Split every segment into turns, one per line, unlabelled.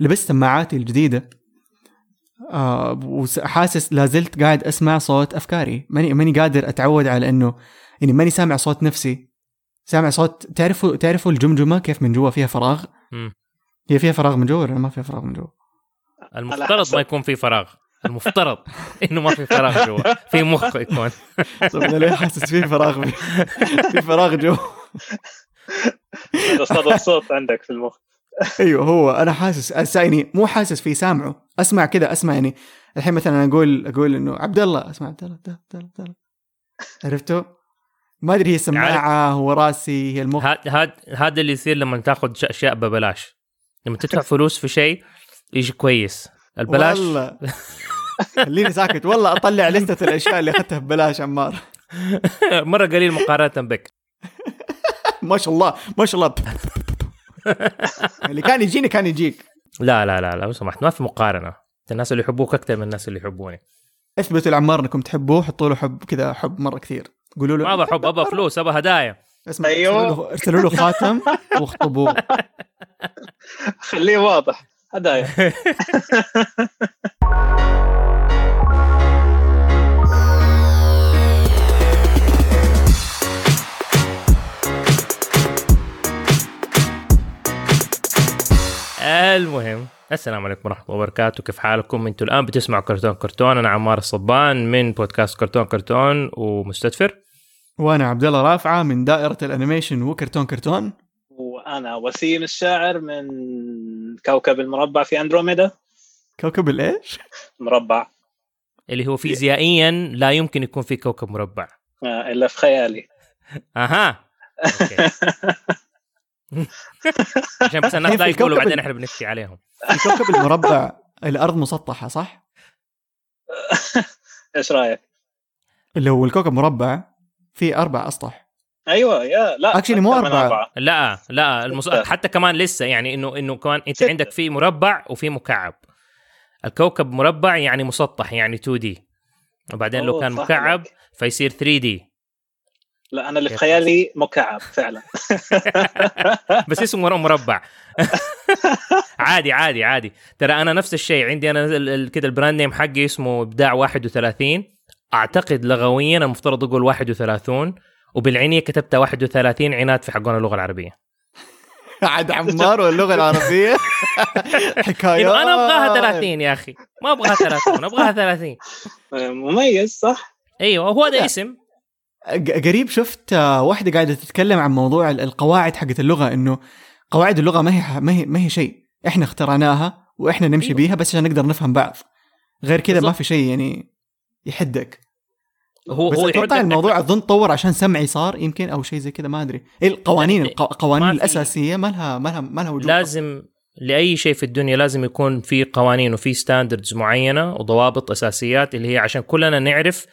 لبست سماعاتي الجديدة. آه وحاسس لا زلت قاعد أسمع صوت أفكاري. ماني ماني قادر أتعود على انه يعني ماني سامع صوت نفسي. سامع صوت تعرفوا تعرفوا الجمجمة كيف من جوا فيها فراغ. هي فيها فراغ من جوا ولا ما فيها فراغ من جوا؟
المفترض ما يكون في فراغ. المفترض إنه ما في فراغ جوا. في مخ يكون.
طب أنا ليه حاسس في فراغ في فراغ جوا؟
هذا صدى الصوت عندك في المخ.
أيوه هو أنا حاسس يعني مو حاسس فيه سامعه. أسمع كذا أسمع يعني. الحين مثلا أقول أقول إنه عبد الله أسمع. عبد الله عبد الله عبد الله عرفتوا؟ ما أدري هي السماعه هو راسي هي المخ.
هذا هذا اللي يصير لما تاخذ أشياء ببلاش. لما تدفع فلوس في شيء يجي كويس. البلاش؟
والله. خليني ساكت. والله أطلع لستة الأشياء اللي أخذتها ببلاش عمار.
مرة قليل مقارنة بك.
ما شاء الله ما شاء الله. اللي كان يجيني كان يجيك.
لا لا لا لا لو سمحت ما في مقارنة. الناس اللي يحبوك أكثر من الناس اللي يحبوني.
اثبتوا لعمار انكم تحبوه حطوا له حب كذا حب مرة كثير. قولوا له.
ما أبغى حب أبغى فلوس أبغى هدايا.
اسمع أيوه. ارسلوا له خاتم واخطبوه.
خليه واضح هدايا.
المهم السلام عليكم ورحمة الله وبركاته. كيف حالكم؟ أنتم الآن بتسمعوا كرتون كرتون. أنا عمار الصبان من بودكاست كرتون كرتون ومستدفر.
وأنا عبد الله رافعة من دائرة ال animation وكرتون كرتون.
وأنا وسيم الشاعر من كوكب المربع في أندروميدا.
كوكب الإيش؟
مربع.
اللي هو فيزيائيا لا يمكن يكون في كوكب مربع.
آه إلا في خيالي.
أها. okay. عشان بس الناس لا يقولوا بعدين إحنا بنفتي عليهم.
في كوكب المربع الأرض مسطحة صح؟
إيش رأيك؟
اللي هو الكوكب مربع في أربع أسطح.
أيوه يا لا
اكشلي مو أربعة.
لا لا المص... حتى كمان لسه يعني إنه إنه كمان أنت عندك في مربع وفي مكعب. الكوكب مربع يعني مسطح يعني 2 دي وبعدين لو كان مكعب فيصير 3 دي
لا أنا اللي في خيالي مكعب فعلا.
بس اسمه مربع. عادي عادي عادي. ترى أنا نفس الشيء. عندي أنا كذا البراند نيم حقي اسمه إبداع 31 أعتقد لغويا المفترض أقول 31 وبالعينيه كتبتها 31 عناد في حقون اللغة العربية.
عاد عمار واللغة العربية. حكايه
إنه أنا أبغاها 30 يا أخي. ما أبغاها 30 أبغاها 30
مميز صح؟
أيوه هو ده اسم.
قريب شفت واحدة قاعدة تتكلم عن موضوع القواعد حقت اللغة إنه قواعد اللغة ما هي ما هي ما هي شيء. إحنا اخترعناها وإحنا نمشي أيوه. بيها بس عشان نقدر نفهم بعض. غير كذا ما في شيء يعني يحدك. هو بس هو أتوقع الموضوع أظن تطور عشان سمعي صار يمكن أو شيء زي كذا ما أدري. القوانين القوانين الأساسية ما لها ما لها ما لها وجود.
لازم لأي شيء في الدنيا لازم يكون في قوانين وفي ستاندردز معينة وضوابط أساسيات اللي هي عشان كلنا نعرف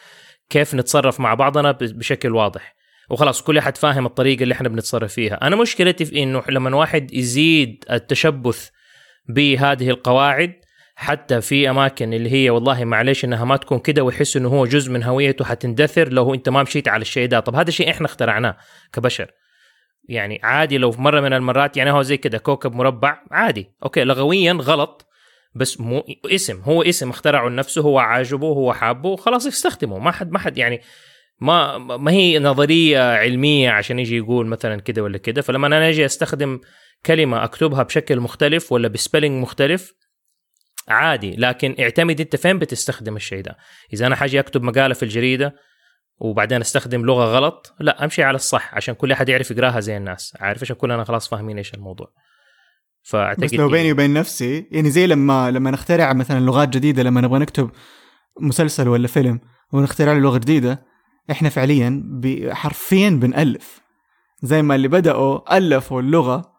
كيف نتصرف مع بعضنا بشكل واضح. وخلاص كل أحد فاهم الطريقة اللي إحنا بنتصرف فيها. أنا مشكلتي في إنه لما واحد يزيد التشبث بهذه القواعد حتى في أماكن اللي هي والله معلش إنها ما تكون كده ويحس إنه هو جزء من هويته حتندثر لو أنت ما مشيت على الشيء ده. طب هذا الشيء إحنا اخترعناه كبشر. يعني عادي لو مرة من المرات يعني هو زي كده كوكب مربع عادي. أوكي لغويا غلط. بس مو اسم هو اسم اخترعه لنفسه هو عاجبه هو حابه خلاص يستخدمه ما حد ما حد يعني ما ما هي نظرية علمية عشان يجي يقول مثلا كده ولا كده. فلما أنا أجي أستخدم كلمة أكتبها بشكل مختلف ولا بسبيلنج مختلف عادي. لكن اعتمد أنت فين بتستخدم الشيء ده؟ إذا أنا حاجي أكتب مقالة في الجريدة وبعدين أستخدم لغة غلط لا أمشي على الصح عشان كل أحد يعرف يقراها زي الناس. عارف عشان كلنا خلاص فاهمين إيش الموضوع.
فأعتقد بس لو بيني وبين نفسي يعني زي لما لما نخترع مثلا لغات جديدة لما نبغى نكتب مسلسل ولا فيلم ونخترع له لغة جديدة إحنا فعليا حرفيا بنألف. زي ما اللي بدأوا ألفوا اللغة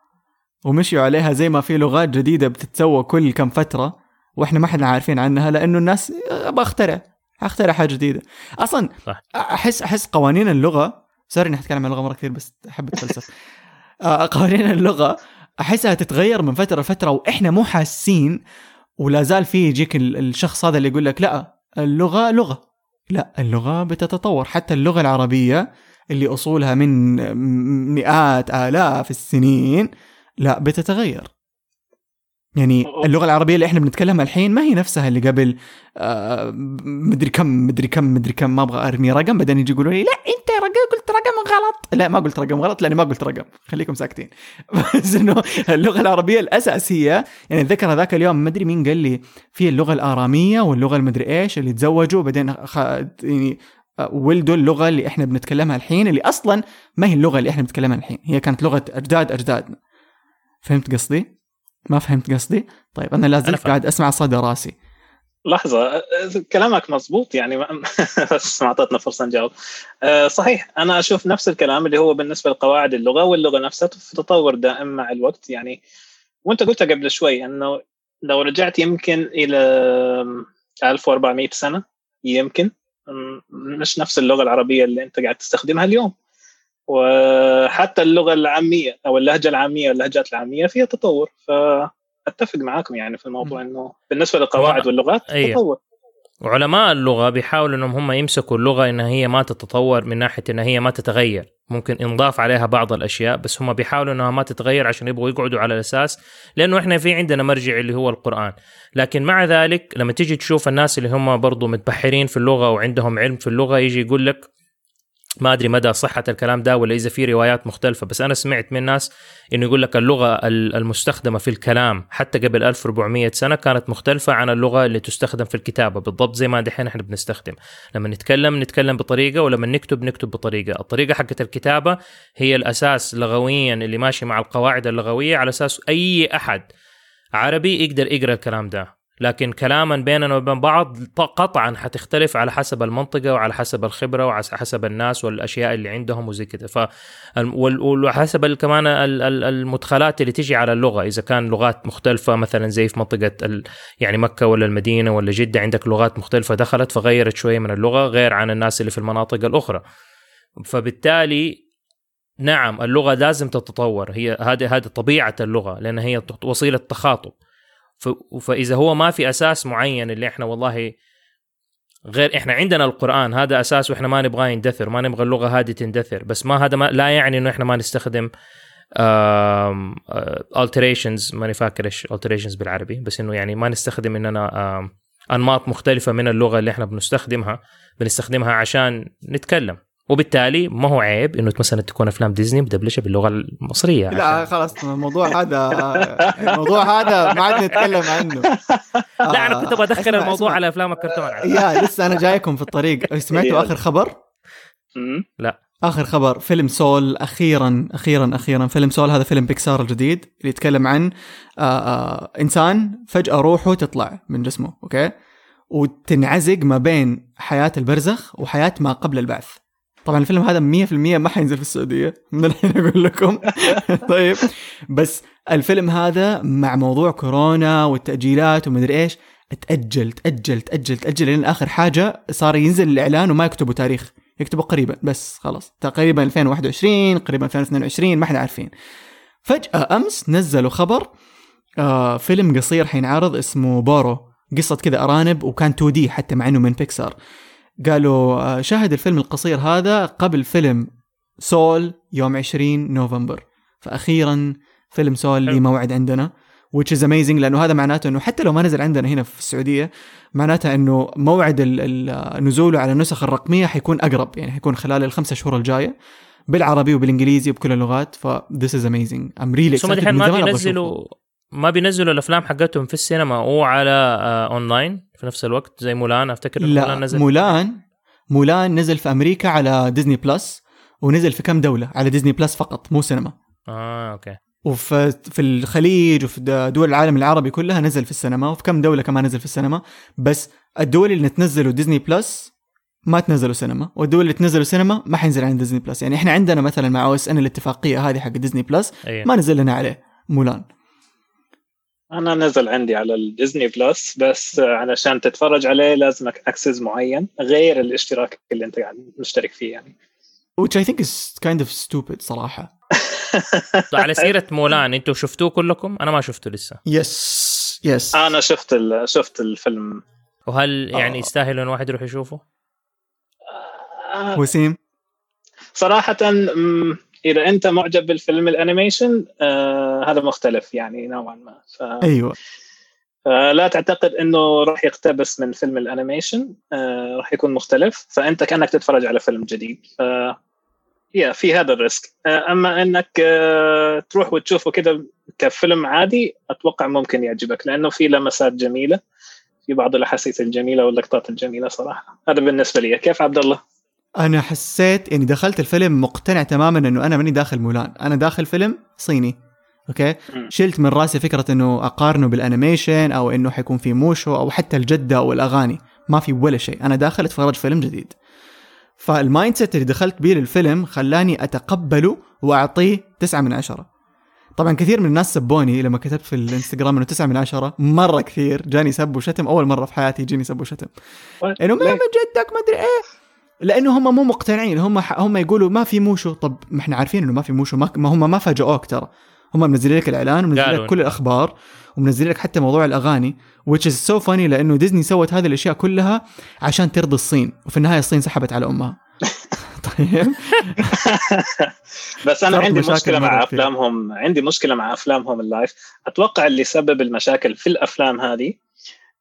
ومشيوا عليها زي ما في لغات جديدة بتتسوى كل كم فترة وإحنا ما إحنا عارفين عنها لأنه الناس أبغى أخترع أخترع حاجة جديدة. أصلا صح. احس أحس قوانين اللغة سوري إني أتكلم عن اللغة مرة كثير بس احب أتفلسف. آه، قوانين اللغة أحسها تتغير من فترة لفترة وإحنا مو حاسين ولا زال في يجيك الشخص هذا اللي يقول لك لا اللغة لغة. لا اللغة بتتطور. حتى اللغة العربية اللي أصولها من مئات آلاف السنين لا بتتغير. يعني اللغة العربية اللي إحنا بنتكلمها الحين ما هي نفسها اللي قبل آه مدري كم مدري كم مدري كم ما أبغى أرمي رقم بعدين يجي يقولوا لي لا أنت قلت رقم غلط. لا ما قلت رقم غلط لأني ما قلت رقم. خليكم ساكتين. بس إنه اللغة العربية الأساسية يعني ذكر ذاك اليوم مدري مين قال لي في اللغة الآرامية واللغة المدري إيش اللي تزوجوا بعدين خ... يعني آه، ولدوا اللغة اللي إحنا بنتكلمها الحين اللي أصلا ما هي اللغة اللي إحنا بنتكلمها الحين. هي كانت لغة أجداد أجدادنا. فهمت قصدي؟ ما فهمت قصدي؟ طيب أنا لازم قاعد أسمع صدى راسي.
لحظة كلامك مضبوط يعني بس ما أعطتنا فرصة نجاوب. صحيح أنا أشوف نفس الكلام اللي هو بالنسبة لقواعد اللغة واللغة نفسها في تطور دائم مع الوقت. يعني وأنت قلتها قبل شوي أنه لو رجعت يمكن إلى 1400 سنة يمكن. مش نفس اللغة العربية اللي أنت قاعد تستخدمها اليوم. وحتى اللغة العامية أو اللهجة العامية اللهجات العامية فيها تطور. فاتفق معاكم يعني في الموضوع إنه بالنسبة للقواعد واللغات أيه. تطور.
وعلماء اللغة بيحاولوا إنهم هم يمسكوا اللغة انها هي ما تتطور من ناحية انها هي ما تتغير. ممكن انضاف عليها بعض الأشياء بس هم بيحاولوا إنها ما تتغير عشان يبغوا يقعدوا على الأساس لأنه إحنا في عندنا مرجع اللي هو القرآن. لكن مع ذلك لما تيجي تشوف الناس اللي هم برضو متبحرين في اللغة وعندهم علم في اللغة يجي يقول لك ما أدري مدى صحة الكلام ده ولا إذا في روايات مختلفة. بس أنا سمعت من ناس إنه يقول لك اللغة المستخدمة في الكلام حتى قبل 1400 سنة كانت مختلفة عن اللغة اللي تستخدم في الكتابة. بالضبط زي ما دحين إحنا بنستخدم. لما نتكلم نتكلم بطريقة ولما نكتب نكتب بطريقة. الطريقة حقت الكتابة هي الأساس لغويا اللي ماشي مع القواعد اللغوية على أساس أي أحد عربي يقدر يقرأ الكلام ده. لكن كلاما بيننا وبين بعض قطعا حتختلف على حسب المنطقة وعلى حسب الخبرة وعلى حسب الناس والأشياء اللي عندهم وزي كده ف وحسب كمان المدخلات اللي تجي على اللغة. إذا كان لغات مختلفة مثلا زي في منطقة ال... يعني مكة ولا المدينة ولا جدة عندك لغات مختلفة دخلت فغيرت شوية من اللغة غير عن الناس اللي في المناطق الأخرى. فبالتالي نعم اللغة لازم تتطور. هي هذه هذه طبيعة اللغة لأن هي وسيلة تخاطب. فإذا هو ما في أساس معين اللي إحنا والله غير إحنا عندنا القرآن هذا أساس وإحنا ما نبغاه يندثر ما نبغى اللغة هذه تندثر بس ما هذا ما لا يعني إنه إحنا ما نستخدم alterations ماني فاكر إيش alterations بالعربي بس إنه يعني ما نستخدم إننا أنماط مختلفة من اللغة اللي إحنا بنستخدمها بنستخدمها عشان نتكلم. وبالتالي ما هو عيب إنه مثلا تكون أفلام ديزني مدبلجه باللغة المصرية
لا خلاص الموضوع هذا الموضوع هذا ما عاد نتكلم عنه.
لا أنا كنت بدخل الموضوع على أفلام الكرتون.
يا لسه أنا جايكم في الطريق. سمعتوا آخر خبر؟
لا.
آخر خبر فيلم سول أخيرا أخيرا أخيرا. فيلم سول هذا فيلم بيكسار الجديد اللي يتكلم عن آآ آآ إنسان فجأة روحه تطلع من جسمه أوكي؟ وتنعزق ما بين حياة البرزخ وحياة ما قبل البعث. طبعا الفيلم هذا 100% ما حينزل في السعودية. من الحين أقول لكم. طيب. بس الفيلم هذا مع موضوع كورونا والتأجيلات ومدري إيش تأجل تأجل تأجل تأجل لين آخر حاجة صار ينزل الإعلان وما يكتبوا تاريخ. يكتبوا قريبا بس خلاص. تقريبا 2021 قريبا 2022 ما إحنا عارفين. فجأة أمس نزلوا خبر آه فيلم قصير حينعرض اسمه بورو قصة كذا أرانب وكان 2D حتى مع إنه من بيكسار. قالوا آه، شاهد الفيلم القصير هذا قبل فيلم سول يوم 20 نوفمبر. فاخيرا فيلم سول لي موعد عندنا which is amazing لأنه هذا معناته إنه حتى لو ما نزل عندنا هنا في السعودية معناته إنه موعد نزوله على النسخ الرقمية حيكون أقرب يعني حيكون خلال الخمسة شهور الجاية بالعربي وبالإنجليزي وبكل اللغات. ف this is amazing. I'm really excited
ما بينزلوا ما بينزلوا الأفلام حقتهم في السينما وعلى آه اونلاين في نفس الوقت زي مولان. أفتكر
لا مولان نزل. مولان مولان نزل في أمريكا على ديزني بلس ونزل في كم دولة؟ على ديزني بلس فقط مو سينما.
آه okay.
وفي في الخليج وفي دول العالم العربي كلها نزل في السينما وفي كم دولة كمان نزل في السينما. بس الدول اللي تنزلوا ديزني بلس ما تنزلوا سينما والدول اللي تنزلوا سينما ما حينزل عند ديزني بلس يعني إحنا عندنا مثلا مع OSN الاتفاقية هذه حق ديزني بلس أيه. ما نزل لنا عليه مولان.
أنا نزل عندي على الديزني بلس بس علشان تتفرج عليه لازمك access معين غير الاشتراك اللي أنت قاعد مشترك فيه يعني
which I think is kind of stupid صراحة
على سيرة مولان أنتوا شفتوه كلكم؟ أنا ما شفته لسه
yes yes
أنا شفت شفت الفيلم
وهل يعني آه. يستاهل إن واحد يروح يشوفه؟
آه. وسيم
صراحة إذا أنت معجب بالفيلم ال animation آه هذا مختلف يعني نوعا ما. ف...
أيوه.
فلا تعتقد إنه راح يقتبس من فيلم ال animation آه راح يكون مختلف. فأنت كأنك تتفرج على فيلم جديد. ف yeah في هذا ال risk. آه أما إنك آه تروح وتشوفه كده كفيلم عادي أتوقع ممكن يعجبك لأنه في لمسات جميلة. في بعض الأحاسيس الجميلة واللقطات الجميلة صراحة. هذا بالنسبة لي. كيف عبد الله؟
أنا حسيت إني دخلت الفيلم مقتنع تماما إنه أنا ماني داخل مولان. أنا داخل فيلم صيني. okay؟ شلت من راسي فكرة إنه أقارنه بال animation أو إنه حيكون في موشو أو حتى الجدة أو الأغاني. ما في ولا شيء. أنا داخل أتفرج فيلم جديد. فال mindset اللي دخلت بيه للفيلم خلاني أتقبله وأعطيه تسعة من عشرة. طبعا كثير من الناس سبوني لما كتبت في الإنستغرام إنه تسعة من عشرة. مرة كثير جاني سب وشتم. أول مرة في حياتي يجيني سب وشتم. إنه ما من جدك ما أدري إيه. لأنه هم مو مقتنعين هم هم يقولوا ما في موشو. طب ما إحنا عارفين إنه ما في موشو ما, هم ما فاجئوك ترى هم منزلين لك الإعلان ومنزلين لك كل الأخبار ومنزلين لك حتى موضوع الأغاني which is so funny لأنه ديزني سوت هذه الأشياء كلها عشان ترضي الصين وفي النهاية الصين سحبت على أمها. طيب.
بس أنا عندي مشكلة مع أفلامهم عندي مشكلة مع أفلامهم ال live أتوقع اللي سبب المشاكل في الأفلام هذه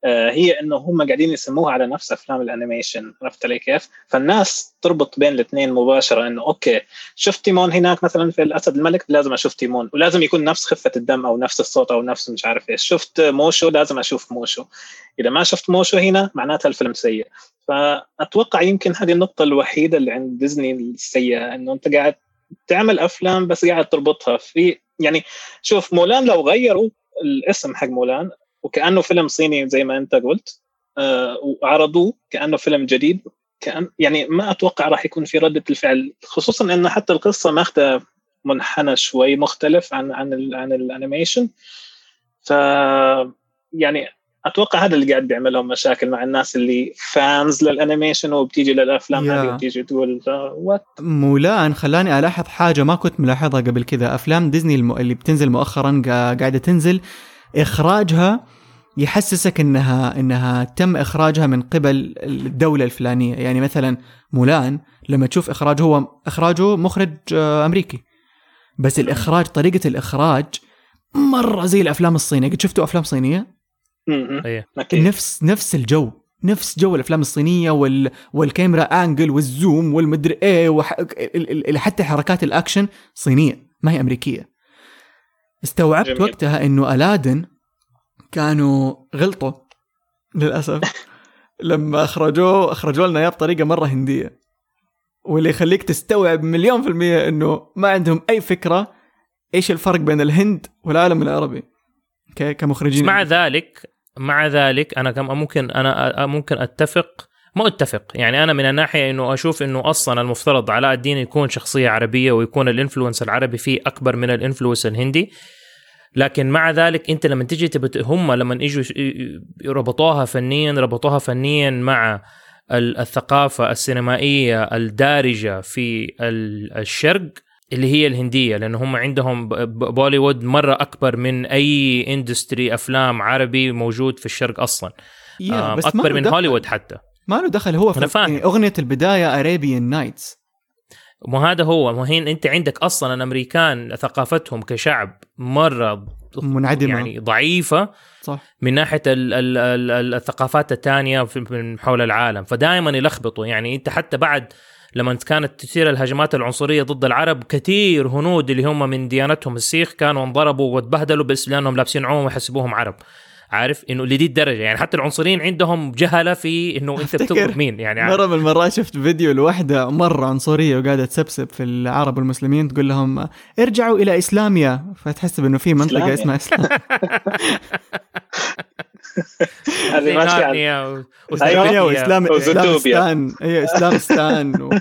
هي إنه هم قاعدين يسموها على نفس أفلام ال animation عرفت علي كيف؟ فالناس تربط بين الاثنين مباشرة إنه okay شفت تيمون هناك مثلا في الأسد الملك؟ لازم أشوف تيمون ولازم يكون نفس خفة الدم أو نفس الصوت أو نفس مش عارف إيش. شفت موشو؟ لازم أشوف موشو. إذا ما شفت موشو هنا معناتها الفيلم سيء. فأتوقع يمكن هذه النقطة الوحيدة اللي عند ديزني السيئة إنه أنت قاعد تعمل أفلام بس قاعد تربطها في يعني شوف مولان لو غيروا الاسم حق مولان وكأنه فيلم صيني زي ما أنت قلت آه وعرضوه كأنه فيلم جديد. كان يعني ما أتوقع راح يكون في ردة الفعل خصوصا ان حتى القصة ماخذه منحنى شوي مختلف عن عن ال عن ال animation. ف يعني أتوقع هذا اللي قاعد بيعملهم مشاكل مع الناس اللي fans لل animation وبتيجي للأفلام هذه وبتيجي تقول وات
مولان خلاني ألاحظ حاجة ما كنت ملاحظها قبل كذا. أفلام ديزني اللي بتنزل مؤخرا قاعدة تنزل إخراجها يحسسك إنها إنها تم إخراجها من قبل الدولة الفلانية. يعني مثلا مولان لما تشوف اخراج هو إخراجه مخرج آه، أمريكي. بس الإخراج طريقة الإخراج مرة زي الأفلام الصينية. قد شفتوا أفلام صينية؟
أيه.
نفس نفس الجو نفس جو الأفلام الصينية وال... وال camera angle وال zoom والمدري إيه وح... حتى حركات الأكشن صينية ما هي أمريكية. استوعبت جميل. وقتها إنه ألادن كانوا غلطوا للأسف. لما أخرجوه اخرجوا لنا إياه بطريقة مرة هندية. واللي يخليك تستوعب مليون في المية إنه ما عندهم أي فكرة إيش الفرق بين الهند والعالم العربي. كمخرجين
مع ذلك مع ذلك أنا كم ممكن أنا ممكن أتفق ما أتفق. يعني أنا من الناحية إنه أشوف إنه أصلا المفترض علاء الدين يكون شخصية عربية ويكون الإنفلونس العربي فيه أكبر من الإنفلونس الهندي. لكن مع ذلك انت لما تجي تبت هم لما يجوا ربطوها فنيا ربطوها فنيا مع الثقافة السينمائية الدارجة في الشرق اللي هي الهندية لأن هم عندهم بوليوود مرة أكبر من أي industry أفلام عربي موجود في الشرق أصلا. بس أكبر من هوليوود حتى.
ما له دخل هو في أغنية البداية Arabian Nights
مو هذا هو مو هين أنت عندك أصلا الامريكان ثقافتهم كشعب مرة
منعدمة.
يعني ضعيفة صح. من ناحية ال ال ال الثقافات الثانية من حول العالم. فدائما يلخبطوا. يعني أنت حتى بعد لما كانت تثير الهجمات العنصرية ضد العرب كثير هنود اللي هم من ديانتهم السيخ كانوا انضربوا واتبهدلوا بس لأنهم لابسين عموم ويحسبوهم عرب. عارف إنه لدي الدرجة. يعني حتى العنصريين عندهم جهلة في إنه أنت بتضرب مين. يعني
مرة من المرات شفت فيديو لوحدة مرة عنصرية وقاعدة تسبسب في العرب والمسلمين تقول لهم ارجعوا إلى إسلاميا. فتحسب انه في منطقة اسمها إسلام.
هذه
ماشيه أيوه واسلام إسلامستان. أيوه إسلامستان.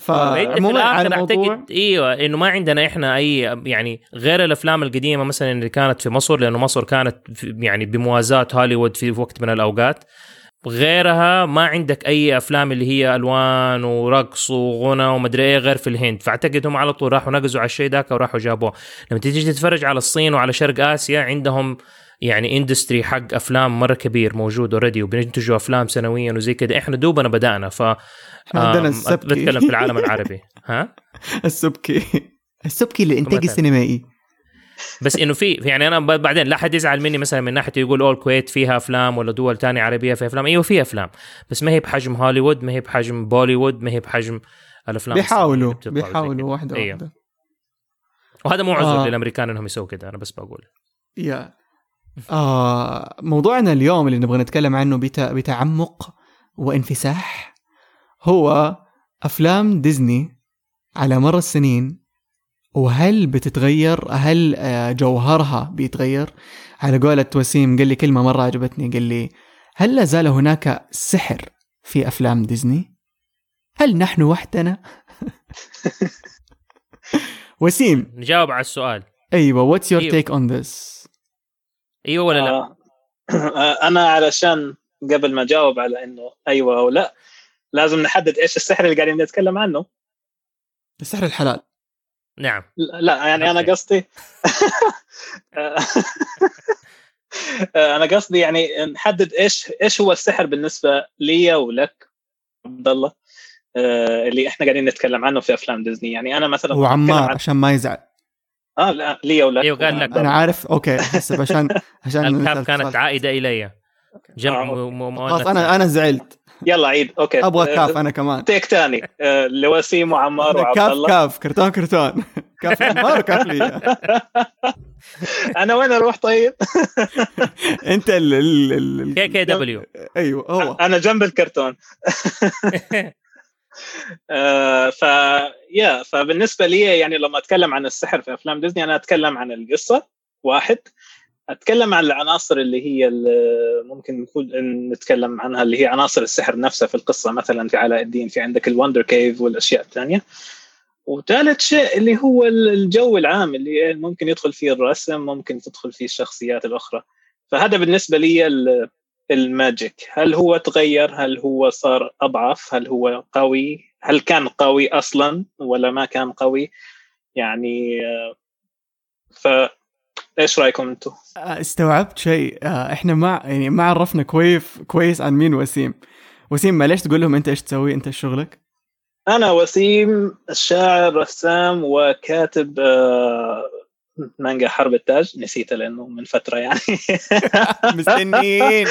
فعموما على أعتقد إيوه إنه ما عندنا إحنا أي يعني غير الأفلام القديمة مثلا اللي كانت في مصر لأنه مصر كانت يعني بموازاة هوليوود في وقت من الأوقات. غيرها ما عندك أي أفلام اللي هي ألوان ورقص وغنى ومدري إيه غير في الهند. فأعتقد هم على طول راحوا نقزوا على الشيء ذاك وراحوا جابوه. لما تيجي تتفرج على الصين وعلى شرق آسيا عندهم يعني industry حق أفلام مرة كبير موجود already وبينتجوا أفلام سنويا وزي كذا إحنا دوبنا بدأنا ف
عندنا السبكي.
بتكلم في العالم العربي. ها؟
السبكي. السبكي الانتاج السينمائي.
بس إنه في يعني أنا بعدين لا حد يزعل مني مثلا من ناحية يقول أول الكويت فيها أفلام ولا دول تانية عربية فيها أفلام. أيوه فيها أفلام. بس ما هي بحجم هوليوود ما هي بحجم بوليوود ما هي بحجم الأفلام
بيحاولوا بيحاولوا واحدة أيوه. واحدة.
وهذا مو عذر آه. للأمريكان إنهم يسووا كذا أنا بس بقول.
يا. آه موضوعنا اليوم اللي نبغى نتكلم عنه بتعمق وانفساح. هو أفلام ديزني على مر السنين وهل بتتغير؟ هل آه، جوهرها بيتغير؟ على قولة وسيم قال لي كلمة مرة عجبتني قال لي هل لا زال هناك سحر في أفلام ديزني؟ هل نحن وحدنا؟ وسيم.
نجاوب على السؤال.
أيوه what's your take on this
أيوه ولا لا؟
آه. أنا علشان قبل ما أجاوب على إنه أيوه أو لا لازم نحدد إيش السحر اللي قاعدين نتكلم عنه.
السحر الحلال.
نعم.
لا يعني أنا قصدي أنا قصدي يعني نحدد إيش إيش هو السحر بالنسبة لي ولك عبد الله آه، اللي إحنا قاعدين نتكلم عنه في أفلام ديزني. يعني أنا مثلا
وعمار عشان ما يزعل.
آه لا لي ولك.
أيوه قال لك
أنا عارف أوكي حسب عشان عشان
الكاب كانت عائدة إلي. جمع
آه. خلاص أنا أنا زعلت.
يلا عيد أوكي.
أبغى كاف أنا كمان.
تيك ثاني آه، لوسيم وعمار وعبد
الله كاف كاف كرتون كرتون. كاف عمار وكاف لي
أنا وين أروح طيب؟
أنت ال ال
كي كي دبليو.
أيوه هو.
أنا جنب الكرتون. آه ف يا فبالنسبة لي يعني لما أتكلم عن السحر في أفلام ديزني أنا أتكلم عن القصة واحد. أتكلم عن العناصر اللي هي اللي ممكن نكون نتكلم عنها اللي هي عناصر السحر نفسها في القصة مثلا في علاء الدين في عندك الوندر كيف والأشياء الثانية. وثالث شيء اللي هو الجو العام اللي ممكن يدخل فيه الرسم ممكن تدخل فيه الشخصيات الأخرى. فهذا بالنسبة لي الماجيك هل هو تغير؟ هل هو صار أضعف؟ هل هو قوي؟ هل كان قوي أصلا ولا ما كان قوي؟ يعني ف إيش رأيكم أنتم؟
آه، استوعبت شيء. آه، إحنا ما يعني ما عرفنا كويس كويس عن مين وسيم. وسيم معلش تقول لهم أنت إيش تسوي؟ أنت إيش شغلك؟
أنا وسيم شاعر رسام وكاتب آه، مانجا حرب التاج. نسيته لأنه من فترة يعني.
مستنيين.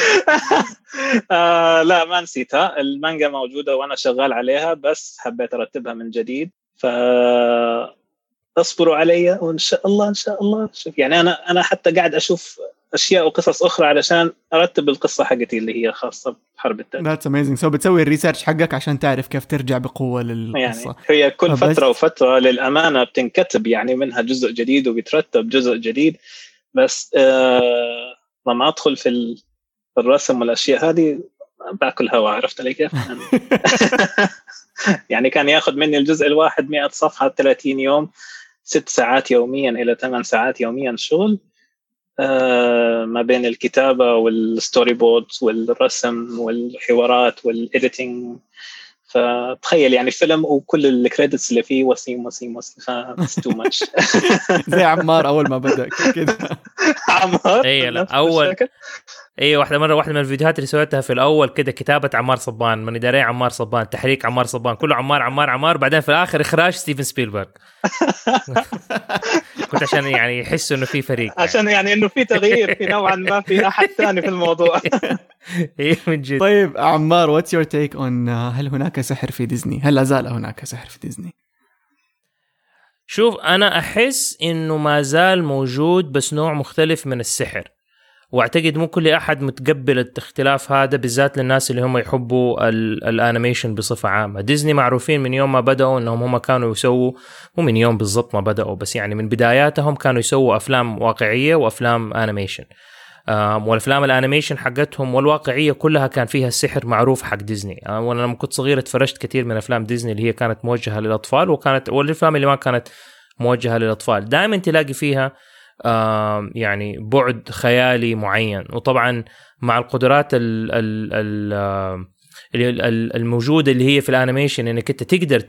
آه لا ما نسيتها. المانجا موجودة وأنا شغال عليها بس حبيت أرتبها من جديد. ف أصبروا علي وإن شاء الله إن شاء الله. شوف يعني أنا أنا حتى قاعد أشوف أشياء وقصص أخرى علشان أرتب القصة حقتي اللي هي خاصة بحرب التاج
that's amazing so بتسوي ال research حقك عشان تعرف كيف ترجع بقوة للقصة.
يعني هي كل فترة وفترة للأمانة بتنكتب يعني منها جزء جديد وبيترتب جزء جديد. بس آه لما أدخل في الرسم والأشياء هذه باكل هواء عرفت علي كيف؟ يعني كان ياخذ مني الجزء الواحد 100 صفحة 30 يوم. ست ساعات يوميا إلى ثمان ساعات يوميا شغل آه، ما بين الكتابة وال storyboards والرسم والحوارات وال editing فتخيل يعني فيلم وكل ال credits اللي فيه وسيم وسيم وسيم too much
زي عمار أول ما بدأ كذا
عمار؟
اي لا أول اي واحدة مرة واحدة من الفيديوهات اللي سويتها في الأول كده كتابة عمار صبان من إعداد عمار صبان تحريك عمار صبان كله عمار عمار عمار بعدين في الآخر إخراج ستيفن سبيلبرغ كنت عشان يعني يحسوا إنه في فريق
يعني. عشان يعني إنه في تغيير في نوعا ما في أحد ثاني في الموضوع
اي من جد
طيب عمار what's your take on هل هناك سحر في ديزني؟ هل لا زال هناك سحر في ديزني؟
شوف أنا أحس إنه ما زال موجود بس نوع مختلف من السحر واعتقد مو كل أحد متقبل الاختلاف هذا بالذات للناس اللي هم يحبوا ال animation بصفة عامة. ديزني معروفين من يوم ما بدأوا إنهم هم كانوا يسووا مو من يوم بالضبط ما بدأوا بس يعني من بداياتهم كانوا يسووا أفلام واقعية وأفلام animation والأفلام ال animation حقتهم والواقعية كلها كان فيها السحر معروف حق ديزني. وأنا لما كنت صغير اتفرجت كثير من أفلام ديزني اللي هي كانت موجهة للأطفال وكانت والأفلام اللي ما كانت موجهة للأطفال. دائما تلاقي فيها يعني بعد خيالي معين. وطبعا مع القدرات ال ال الموجودة اللي هي في ال animation إنك أنت تقدر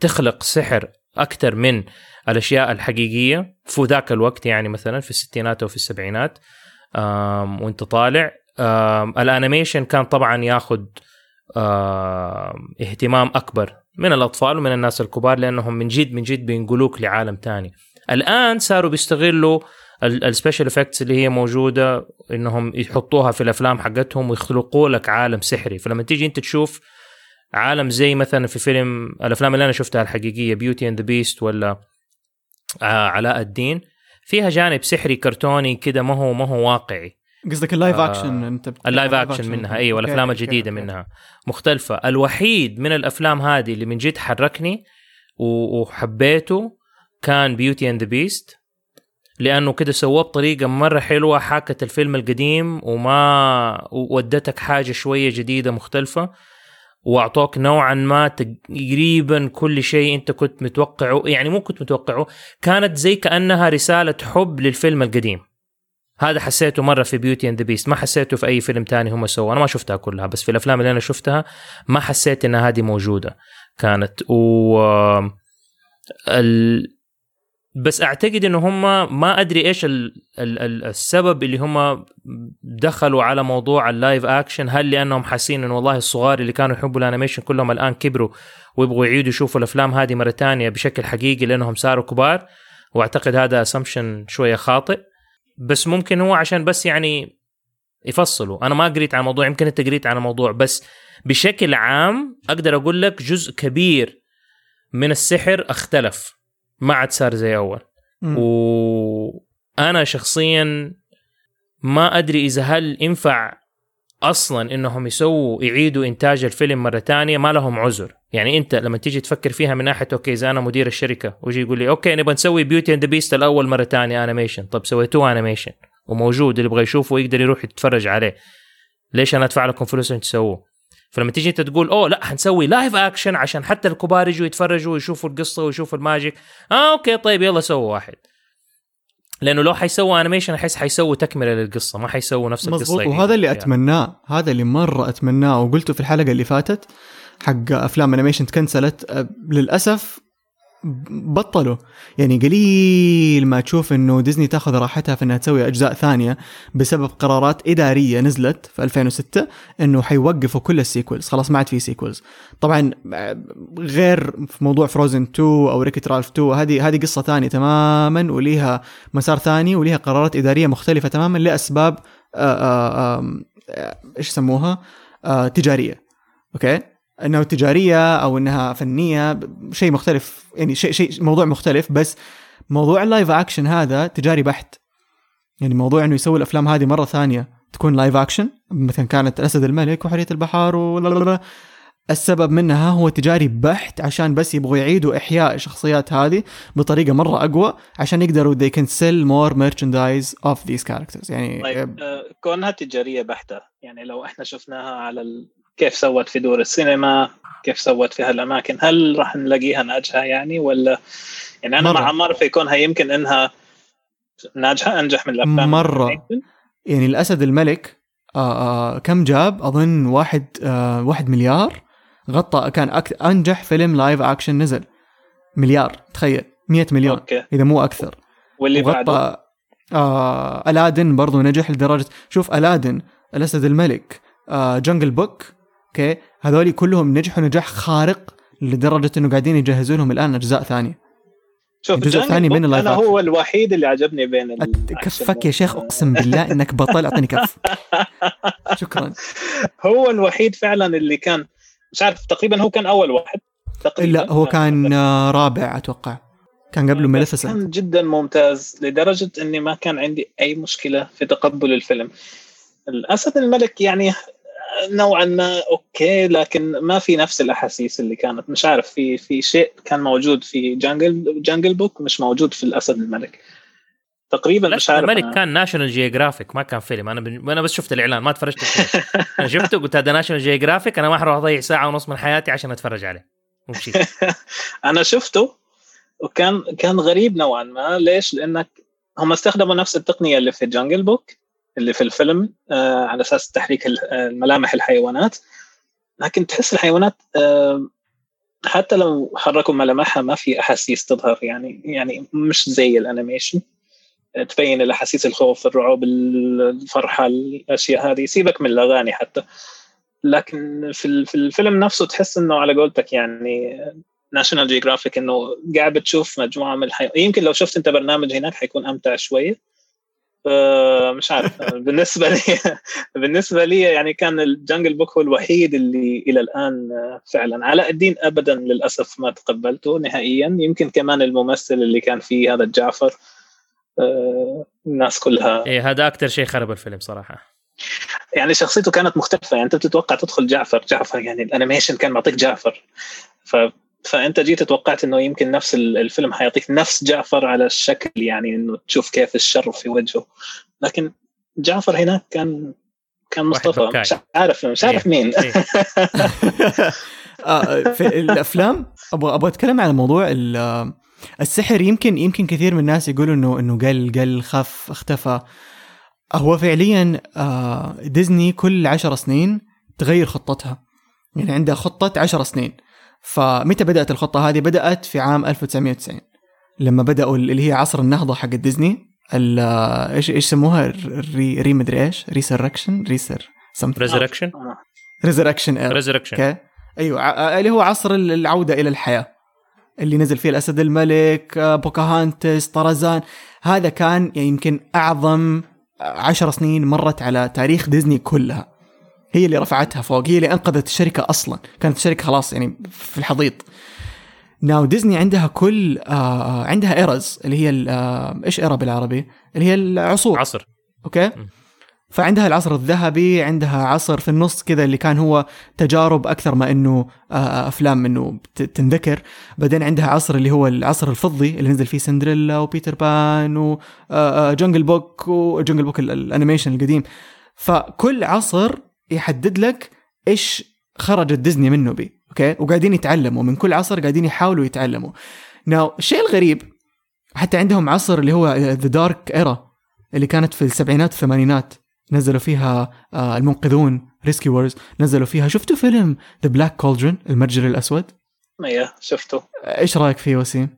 تخلق سحر أكثر من الأشياء الحقيقية في ذاك الوقت يعني مثلا في الستينات أو في السبعينات. وأنت طالع. ال animation كان طبعا ياخذ اهتمام أكبر من الأطفال ومن الناس الكبار لأنهم من جد من جد بينقلوك لعالم تاني. الآن صاروا بيستغلوا ال special effects اللي هي موجودة إنهم يحطوها في الأفلام حقتهم ويخلقوا لك عالم سحري. فلما تيجي أنت تشوف عالم زي مثلا في فيلم الأفلام اللي أنا شفتها الحقيقية Beauty and the Beast ولا آه علاء الدين فيها جانب سحري كرتوني كده ما هو ما هو واقعي.
قصدك ال live action آه أنت
ال live action منها. أيوه الأفلام الجديدة منها. مختلفة. الوحيد من الأفلام هذه اللي من جد حركني وحبيته كان Beauty and the Beast لأنه كده سووه بطريقة مرة حلوة حاكت الفيلم القديم وما ودتك حاجة شوية جديدة مختلفة وأعطوك نوعا ما تقريبا كل شيء أنت كنت متوقعه يعني مو كنت متوقعه كانت زي كأنها رسالة حب للفيلم القديم. هذا حسيته مرة في Beauty and the Beast ما حسيته في أي فيلم تاني هم سووا أنا ما شفتها كلها بس في الأفلام اللي أنا شفتها ما حسيت إن هذه موجودة كانت. و ال... بس أعتقد إن هم ما أدري إيش ال... ال... السبب اللي هم دخلوا على موضوع ال live action. هل لأنهم حاسين انه والله الصغار اللي كانوا يحبوا ال animation كلهم الآن كبروا ويبغوا يعيدوا يشوفوا الأفلام هذه مرة ثانية بشكل حقيقي لأنهم صاروا كبار؟ وأعتقد هذا assumption شوية خاطئ. بس ممكن هو عشان بس يعني يفصلوا. أنا ما قريت عن الموضوع يمكن أنت قريت عن الموضوع بس بشكل عام أقدر أقول لك جزء كبير من السحر اختلف. ما عاد صار زي أول. وأنا شخصيا ما أدري إذا هل ينفع أصلا إنهم يسووا يعيدوا إنتاج الفيلم مرة ثانية ما لهم عذر. يعني أنت لما تيجي تفكر فيها من ناحية okay إذا أنا مدير الشركة ويجي يقول لي okay نبغى نسوي Beauty and Beast الأول مرة ثانية animation طب سويتوه animation وموجود اللي يبغى يشوفه يقدر يروح يتفرج عليه. ليش أنا أدفع لكم فلوس عشان تسووه؟ فلما تيجي انت تقول أوه لا حنسوي live action عشان حتى الكبار يجوا يتفرجوا ويشوفوا القصة ويشوفوا ال magic. آه okay طيب يلا سووا واحد. لأنه لو حيسووا animation أحس حيسووا تكملة للقصة ما حيسووا نفس القصة
مظبوط وهذا اللي أتمناه هذا اللي مرة أتمناه وقلته في الحلقة اللي فاتت حق أفلام animation تكنسلت. للأسف بطلوا. يعني قليل ما تشوف إنه ديزني تاخذ راحتها في إنها تسوي أجزاء ثانية بسبب قرارات إدارية نزلت في 2006 إنه حيوقفوا كل ال sequels. خلاص ما عاد في sequels. طبعا غير في موضوع Frozen 2 أو Wreck-It Ralph 2 هذه هذه قصة ثانية تماما وليها مسار ثاني وليها قرارات إدارية مختلفة تماما لأسباب إيش يسموها؟ تجارية. okay؟ انه تجارية أو إنها فنية شيء مختلف يعني شيء شيء موضوع مختلف بس موضوع ال live action هذا تجاري بحت. يعني موضوع إنه يسوي الأفلام هذه مرة ثانية تكون live action مثلا كانت الاسد الملك وحورية البحار و السبب منها هو تجاري بحت عشان بس يبغوا يعيدوا إحياء الشخصيات هذه بطريقة مرة أقوى عشان يقدروا they can sell more merchandise of these characters. يعني
طيب آه كونها تجارية بحتة يعني لو إحنا شفناها على كيف سوت في دور السينما؟ كيف سوت في هالأماكن؟ هل راح نلاقيها ناجحة يعني ولا يعني أنا مرة. مع مر في كونها يمكن إنها ناجحة أنجح من الأفلام
مرة. يعني الأسد الملك آآ آآ كم جاب؟ أظن واحد آه، واحد مليار. غطى كان أك... أنجح فيلم live action نزل. مليار تخيل 100 مليون okay. إذا مو أكثر.
واللي بعده؟
آه Aladdin برضو نجح لدرجة شوف Aladdin الأسد الملك آه Jungle Book okay؟ هذول كلهم نجحوا نجاح خارق لدرجة إنه قاعدين يجهزوا لهم الآن أجزاء ثانية.
شوف الجزء الثاني من ال live أنا هو الوحيد اللي عجبني بين
كفك يا شيخ أقسم بالله إنك بطل أعطيني كف. شكرا.
هو الوحيد فعلا اللي كان مش عارف تقريبا هو كان أول واحد
تقريبا. لا هو كان رابع أتوقع. كان قبله Maleficent
كان جدا ممتاز لدرجة إني ما كان عندي أي مشكلة في تقبل الفيلم. الأسد الملك يعني نوعا ما okay لكن ما في نفس الأحاسيس اللي كانت. مش عارف في في شيء كان موجود في Jungle Jungle Book مش موجود في الأسد الملك. تقريبا مش عارف
الملك كان National Geographic ما كان فيلم. أنا ب... أنا بس شفت الإعلان ما تفرجت أنا شفته قلت هذا National Geographic أنا ما حروح أضيع ساعة ونص من حياتي عشان أتفرج عليه. ومشيت
أنا شفته وكان كان غريب نوعا ما. ليش؟ لأنك هم استخدموا نفس التقنية اللي في Jungle Book اللي في الفيلم آه على أساس تحريك ملامح الحيوانات. لكن تحس الحيوانات آه حتى لو حركوا ملامحها ما في أحاسيس تظهر يعني يعني مش زي ال animation. تبين الأحاسيس الخوف الرعب الفرحة الأشياء هذه. سيبك من الأغاني حتى. لكن في في الفيلم نفسه تحس إنه على قولتك يعني National Geographic إنه قاعد بتشوف مجموعة من الحيوانات يمكن لو شفت أنت برنامج هناك حيكون أمتع شوية. مش عارف. بالنسبة لي بالنسبة لي يعني كان ال Jungle Book هو الوحيد اللي إلى الآن فعلا. علاء الدين ابدا للأسف ما تقبلته نهائيا. يمكن كمان الممثل اللي كان فيه هذا جعفر آه، الناس كلها.
إيه هذا أكثر شيء خرب الفيلم صراحة.
يعني شخصيته كانت مختلفة. يعني أنت بتتوقع تدخل جعفر. جعفر يعني الأنيميشن كان معطيك جعفر. ف فأنت جيت توقعت إنه يمكن نفس الفيلم حيعطيك نفس جعفر على الشكل يعني إنه تشوف كيف الشر في وجهه. لكن جعفر هناك كان كان مصطفى. مش عارف مش عارف إيه. مين. إيه.
آه، في الأفلام أبغى أبغى أتكلم عن موضوع السحر. يمكن يمكن كثير من الناس يقولوا انه إنه قل قل خف اختفى. هو فعليا آه، ديزني كل عشر سنين تغير خطتها. يعني عندها خطة عشر سنين. فمتى بدأت الخطة هذه؟ بدأت في عام 1990 لما بدأوا اللي هي عصر النهضة حق ديزني إيش إيش يسموها؟ re re مدري إيش
resurrection
resur
resurrection resurrection
أيوه اللي هو عصر العودة إلى الحياة. اللي نزل فيه الأسد الملك بوكاهانتس طرزان. هذا كان يعني يمكن أعظم عشر سنين مرت على تاريخ ديزني كلها. هي اللي رفعتها فوق هي اللي أنقذت الشركة أصلا. كانت الشركة خلاص يعني في الحضيض. now ديزني عندها كل آه, آه، عندها eras اللي هي آه إيش era بالعربي؟ اللي هي العصور.
عصر.
Okay؟ م. فعندها العصر الذهبي عندها عصر في النص كذا اللي كان هو تجارب أكثر ما إنه آه, أفلام إنه تنذكر. بعدين عندها عصر اللي هو العصر الفضي اللي نزل فيه سندريلا وبيتر بان و Jungle Book و Jungle Book ال animation القديم. فكل عصر يحدد لك إيش خرجت ديزني منه بي okay؟ وقاعدين يتعلموا من كل عصر قاعدين يحاولوا يتعلموا. now الشيء الغريب حتى عندهم عصر اللي هو the dark era اللي كانت في السبعينات والثمانينات نزلوا فيها آه، المنقذون Rescuers نزلوا فيها. شفتوا فيلم The Black Cauldron المرجل الأسود؟
إيه شفته
إيش رأيك فيه وسيم؟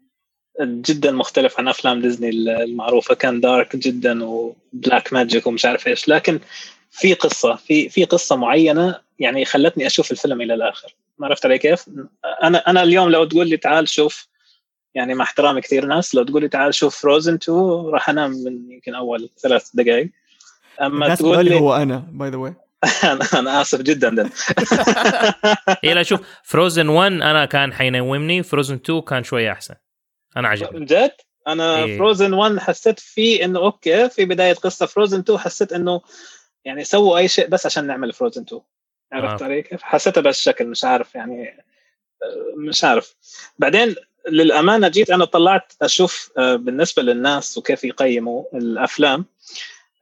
جدا مختلف عن أفلام ديزني المعروفة. كان dark جدا و black magic ومش عارف إيش. لكن في قصة في في قصة معينة يعني خلتني أشوف الفيلم إلى الآخر. ما عرفت علي كيف؟ أنا أنا اليوم لو تقول لي تعال شوف يعني مع احترامي كثير ناس لو تقول لي تعال شوف Frozen 2 راح أنام من يمكن أول ثلاث دقائق
أما تقول لي هو أنا by the way
أنا آسف جدا
اي لا شوف Frozen 1 أنا كان حينومني Frozen 2 كان شوية أحسن. أنا عجبني.
جد؟ أنا إيه. Frozen 1 حسيت فيه إنه okay في بداية قصة Frozen 2 حسيت إنه يعني سووا أي شيء بس عشان نعمل Frozen 2 عرفت آه. علي؟ كيف؟ حسيتها بهالشكل مش عارف يعني مش عارف. بعدين للأمانة جيت أنا طلعت أشوف آه، بالنسبة للناس وكيف يقيموا الأفلام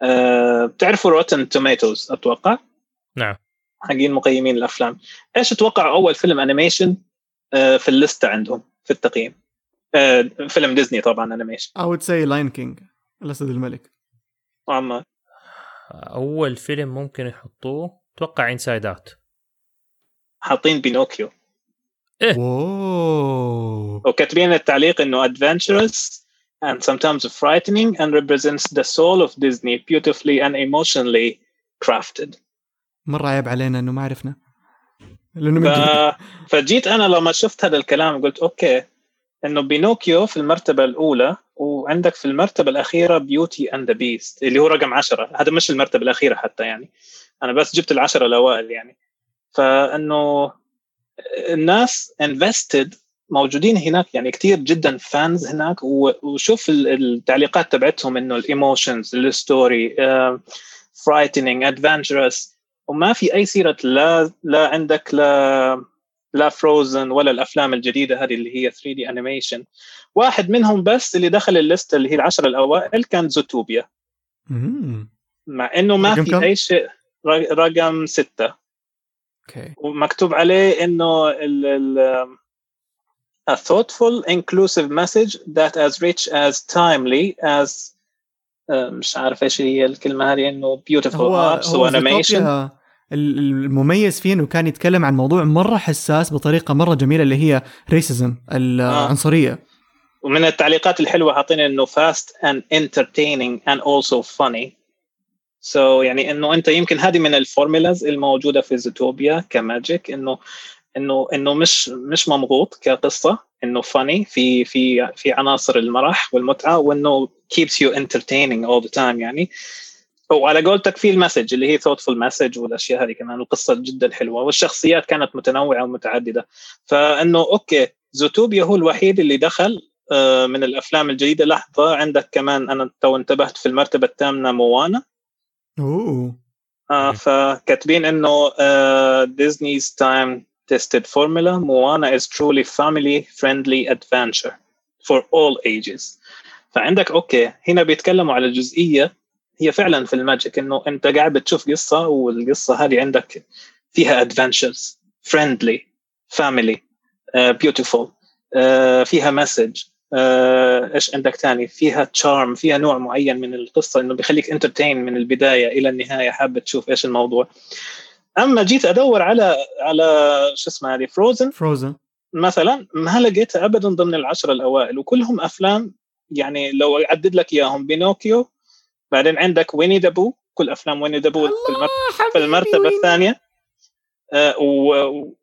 آه، بتعرفوا Rotten Tomatoes أتوقع؟
نعم.
حقين مقيمين الأفلام. إيش تتوقع أول فيلم animation آه، في ال list ه عندهم في التقييم؟ فيلم ديزني طبعا animation
I would say Lion King الأسد الملك.
وعما
أول فيلم ممكن يحطوه؟ أتوقع Inside Out
حاطين بينوكيو.
إيه.
وكاتبين التعليق إنه adventurous and sometimes frightening and represents the soul of Disney beautifully and emotionally crafted.
مرة عيب علينا إنه ما عرفنا.
لأنه ف... فجيت أنا لما شفت هذا الكلام قلت okay إنه بينوكيو في المرتبة الأولى وعندك في المرتبة الأخيرة Beauty and the Beast اللي هو رقم عشرة. هذا مش المرتبة الأخيرة حتى يعني. أنا بس جبت العشرة الأوائل يعني. فإنه الناس invested موجودين هناك يعني كثير جدا fans هناك. وشوف التعليقات تبعتهم إنه ال emotions ال story frightening adventurous وما في أي سيرة لا لا عندك لا لا Frozen ولا الأفلام الجديدة هذه اللي هي 3D animation واحد منهم بس اللي دخل ال list ه اللي هي العشره الأوائل كان زوتوبيا مع إنه ما في كم؟ أي شيء. رقم ستة.
okay.
ومكتوب عليه إنه ال ال a thoughtful inclusive message that as rich as timely as مش عارف إيش هي الكلمة هذه إنه beautiful arts و animation
المميز فيه إنه كان يتكلم عن موضوع مرة حساس بطريقة مرة جميلة اللي هي racism العنصرية. آه.
ومن التعليقات الحلوة حاطين إنه fast and entertaining and also funny. so يعني إنه أنت يمكن هذه من ال formulas الموجودة في زوتوبيا ك magic إنه إنه إنه مش مش ممغوط كقصة إنه funny في في في عناصر المرح والمتعة وإنه keeps you entertaining all the time يعني. وعلى قولتك في ال message اللي هي thoughtful message والأشياء هذه كمان القصة جدا حلوة والشخصيات كانت متنوعة ومتعددة. فإنه okay زوتوبيا هو الوحيد اللي دخل آه، من الأفلام الجديدة. لحظة عندك كمان أنا تو انتبهت في المرتبة الثامنة موانا.
أوه.
آه فكاتبين إنه Disney's time tested formula Moana is truly family friendly adventure for all ages. فعندك okay هنا بيتكلموا على جزئية هي فعلا في ال magic إنه أنت قاعد بتشوف قصة والقصة هذه عندك فيها adventures friendly family beautiful فيها message uh, إيش عندك ثاني فيها charm فيها نوع معين من القصة إنه بيخليك entertained من البداية إلى النهاية حابه تشوف إيش الموضوع. أما جيت أدور على على شو اسمه هذه؟ Frozen
Frozen
مثلا ما لقيتها ابدا ضمن العشره الأوائل وكلهم أفلام يعني لو أعدد لك إياهم بينوكيو بعدين عندك Winnie the Pooh كل أفلام Winnie the Pooh في, المر... في المرتبة الثانية. آه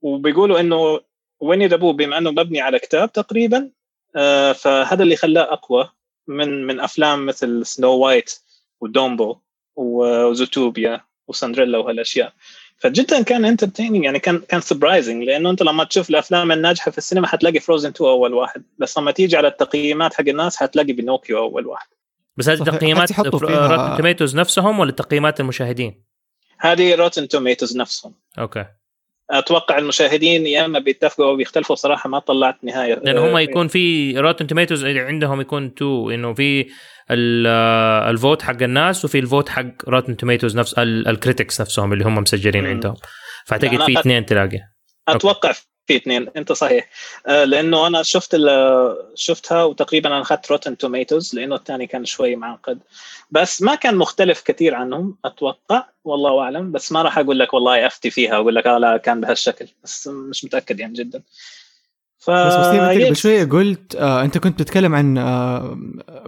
وبيقولوا إنه Winnie the Pooh بما إنه مبني على كتاب تقريبا آه فهذا اللي خلاه أقوى من من أفلام مثل Snow White ودومبو وزوتوبيا وسندريلا وهالأشياء. فجدا كان entertaining يعني كان كان surprising لأنه أنت لما تشوف الأفلام الناجحة في السينما حتلاقي Frozen 2 أول واحد بس لما تيجي على التقييمات حق الناس حتلاقي بينوكيو أول واحد.
بس هذه تقييمات Rotten Tomatoes نفسهم ولا تقييمات المشاهدين؟
هذه Rotten Tomatoes نفسهم.
أوكي.
أتوقع المشاهدين يا أما بيتفقوا أو بيختلفوا صراحة ما طلعت نهاية.
لأن هم يكون في Rotten Tomatoes عندهم يكون two إنه في ال vote حق الناس وفي ال vote حق Rotten Tomatoes نفس ال critics نفسهم اللي هم مسجلين عندهم. فأعتقد في اثنين تلاقي.
أتوقع في اثنين. انت صحيح. آه لأنه أنا شفت شفتها وتقريبا أنا أخذت Rotten Tomatoes لأنه الثاني كان شوي معقد. بس ما كان مختلف كثير عنهم أتوقع والله أعلم. بس ما راح أقول لك والله أفتي فيها واقول لك آه لا كان بهالشكل. بس مش متأكد يعني جدا.
ف بس بس انت بشوية قلت آه أنت كنت بتتكلم عن آه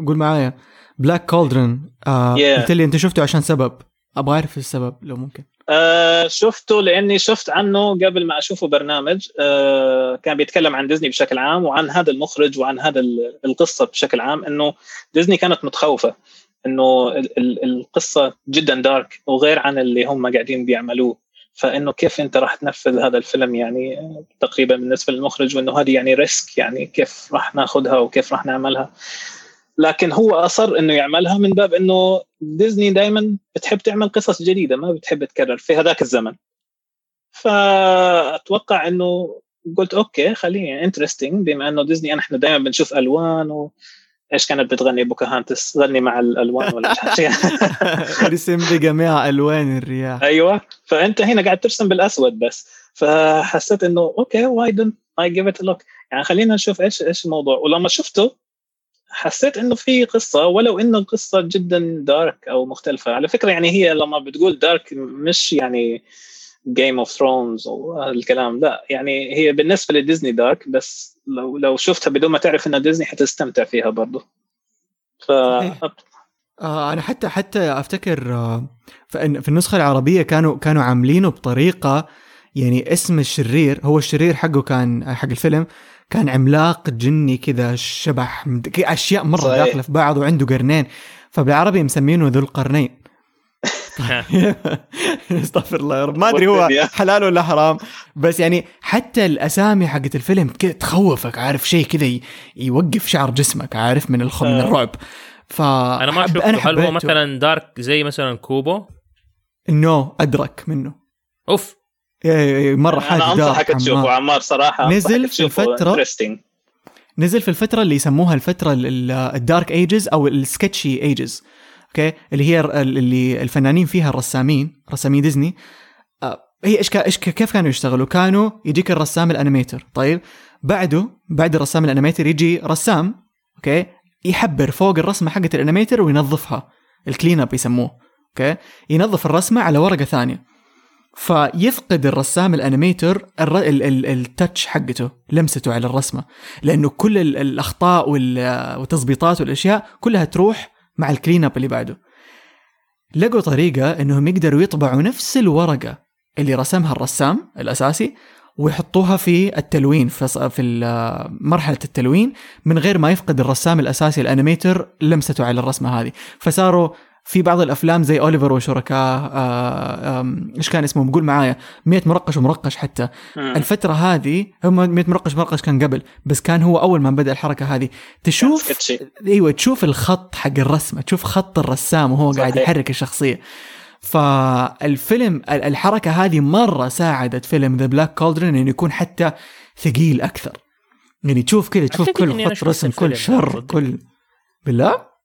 قول معايا Black Cauldron آه yeah. قلت لي أنت شفته عشان سبب. أبغى أعرف السبب لو ممكن.
آه شفته لأني شفت عنه قبل ما أشوفه برنامج. آه كان بيتكلم عن ديزني بشكل عام وعن هذا المخرج وعن هذا القصة بشكل عام إنه ديزني كانت متخوفة إنه القصة جدا dark وغير عن اللي هم قاعدين بيعملوه. فإنه كيف أنت راح تنفذ هذا الفيلم يعني تقريبا بالنسبة للمخرج وإنه هذه يعني risk يعني كيف راح ناخذها وكيف راح نعملها. لكن هو أصر إنه يعملها من باب إنه ديزني دائما بتحب تعمل قصص جديدة ما بتحب تكرر في هذاك الزمن. فأتوقع إنه قلت okay خليني interesting بما إنه ديزني إحنا دائما بنشوف ألوان و إيش كانت بتغني بوكاهانتس تغني مع الالوان ولا شيء.
رسم بجميع ألوان الرياح.
أيوه. فأنت هنا قاعد ترسم بالأسود بس. فحسيت إنه okay why don't I give it look يعني خلينا نشوف إيش إيش الموضوع. ولما شفته حسيت إنه في قصة ولو إنه القصة جدا dark أو مختلفة. على فكرة يعني هي لما بتقول dark مش يعني Game of Thrones والكلام لا يعني هي بالنسبة لديزني dark بس لو لو شفتها بدون ما تعرف إنها ديزني حتستمتع فيها برضه ف
آه أنا حتى حتى أفتكر آه في النسخة العربية كانوا كانوا عاملينه بطريقة يعني اسم الشرير هو الشرير حقه كان حق الفيلم كان عملاق جني كذا شبح أشياء مرة صحيح. داخله في بعض وعنده قرنين. فبالعربي مسمينه ذو القرنين. استغفر الله يا رب. ما أدري هو حلال ولا حرام بس يعني حتى الأسامي حقت الفيلم كذا تخوفك عارف شيء كذا يوقف شعر جسمك عارف من الخ... من آه. الرعب. ف
أنا ما شفته أنا هل هو مثلا dark زي مثلا كوبو؟
no أدرك منه.
أوف.
مرة حاجة
أنا انصحك تشوفه عمار صراحة.
نزل في الفترة نزل في الفترة اللي يسموها الفترة ال Dark Ages أو ال sketchy ages okay؟ اللي هي اللي الفنانين فيها الرسامين رسامين ديزني. آه، هي إيش إيش كيف كانوا يشتغلوا؟ كانوا يجيك الرسام ال animator. طيب؟ بعده بعد الرسام ال animator يجي رسام okay؟ يحبر فوق الرسمة حقت ال animator وينظفها. ال clean up يسموه. okay؟ ينظف الرسمة على ورقة ثانية. فيفقد الرسام ال animator ال touch حقته لمسته على الرسمة. لأنه كل الأخطاء والتظبيطات والأشياء كلها تروح مع ال clean up اللي بعده. لقوا طريقة إنهم يقدروا يطبعوا نفس الورقة اللي رسمها الرسام الأساسي ويحطوها في التلوين في في مرحلة التلوين من غير ما يفقد الرسام الأساسي الانيميتر لمسته على الرسمة هذه. فصاروا في بعض الأفلام زي أوليفر وشركاه آه، إيش كان اسمه؟ قول معايا 100 مرقش ومرقش حتى. مم. الفترة هذه هم 100 مرقش مرقش كان قبل بس كان هو أول ما بدأ الحركة هذه. تشوف إيوه تشوف الخط حق الرسمة تشوف خط الرسام وهو صحيح. قاعد يحرك الشخصية. فالفيلم الحركة هذه مرة ساعدت فيلم The Black Cauldron إنه يكون حتى ثقيل أكثر. يعني تشوف كذا تشوف كل خط رسم كل شر كل بالله؟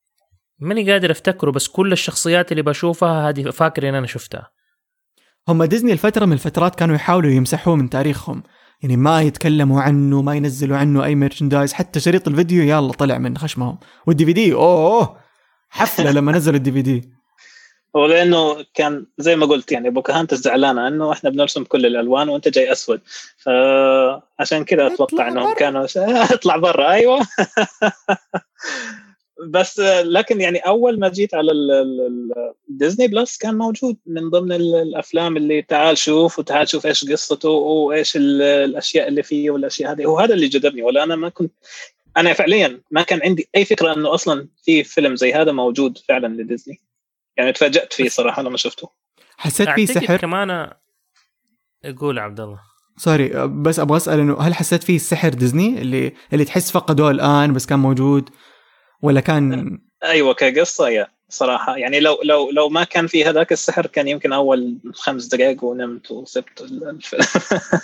ماني قادر أفتكره بس كل الشخصيات اللي بشوفها هذه فاكر إن أنا شفتها.
هم ديزني الفترة من الفترات كانوا يحاولوا يمسحوه من تاريخهم. يعني ما يتكلموا عنه ما ينزلوا عنه أي merchandise حتى شريط الفيديو يلا طلع من خشمهم. وال DVD أوه, أوه حفلة لما نزلوا ال DVD
هو لأنه كان زي ما قلت يعني بوكاهانتس زعلانه انه إحنا بنرسم كل الألوان وأنت جاي أسود. فعشان كذا أتوقع إنهم كانوا اطلع برا أيوه. بس لكن يعني أول ما جيت على Disney Plus كان موجود من ضمن الأفلام اللي تعال شوف وتعال شوف إيش قصته وإيش الأشياء اللي فيه والأشياء هذه. وهذا اللي جذبني. ولا أنا ما كنت أنا فعليا ما كان عندي أي فكرة إنه أصلا في فيلم زي هذا موجود فعلا لديزني. يعني تفاجأت فيه صراحة لما شفته.
حسيت فيه سحر؟
كمان قول عبد الله
سوري بس أبغى أسأل إنه هل حسيت فيه سحر ديزني اللي اللي تحس فقدوه الآن بس كان موجود؟ ولا كان
أيوه كقصة يا صراحة. يعني لو لو لو ما كان في هذاك السحر كان يمكن أول خمس دقائق ونمت وسبت الفيلم.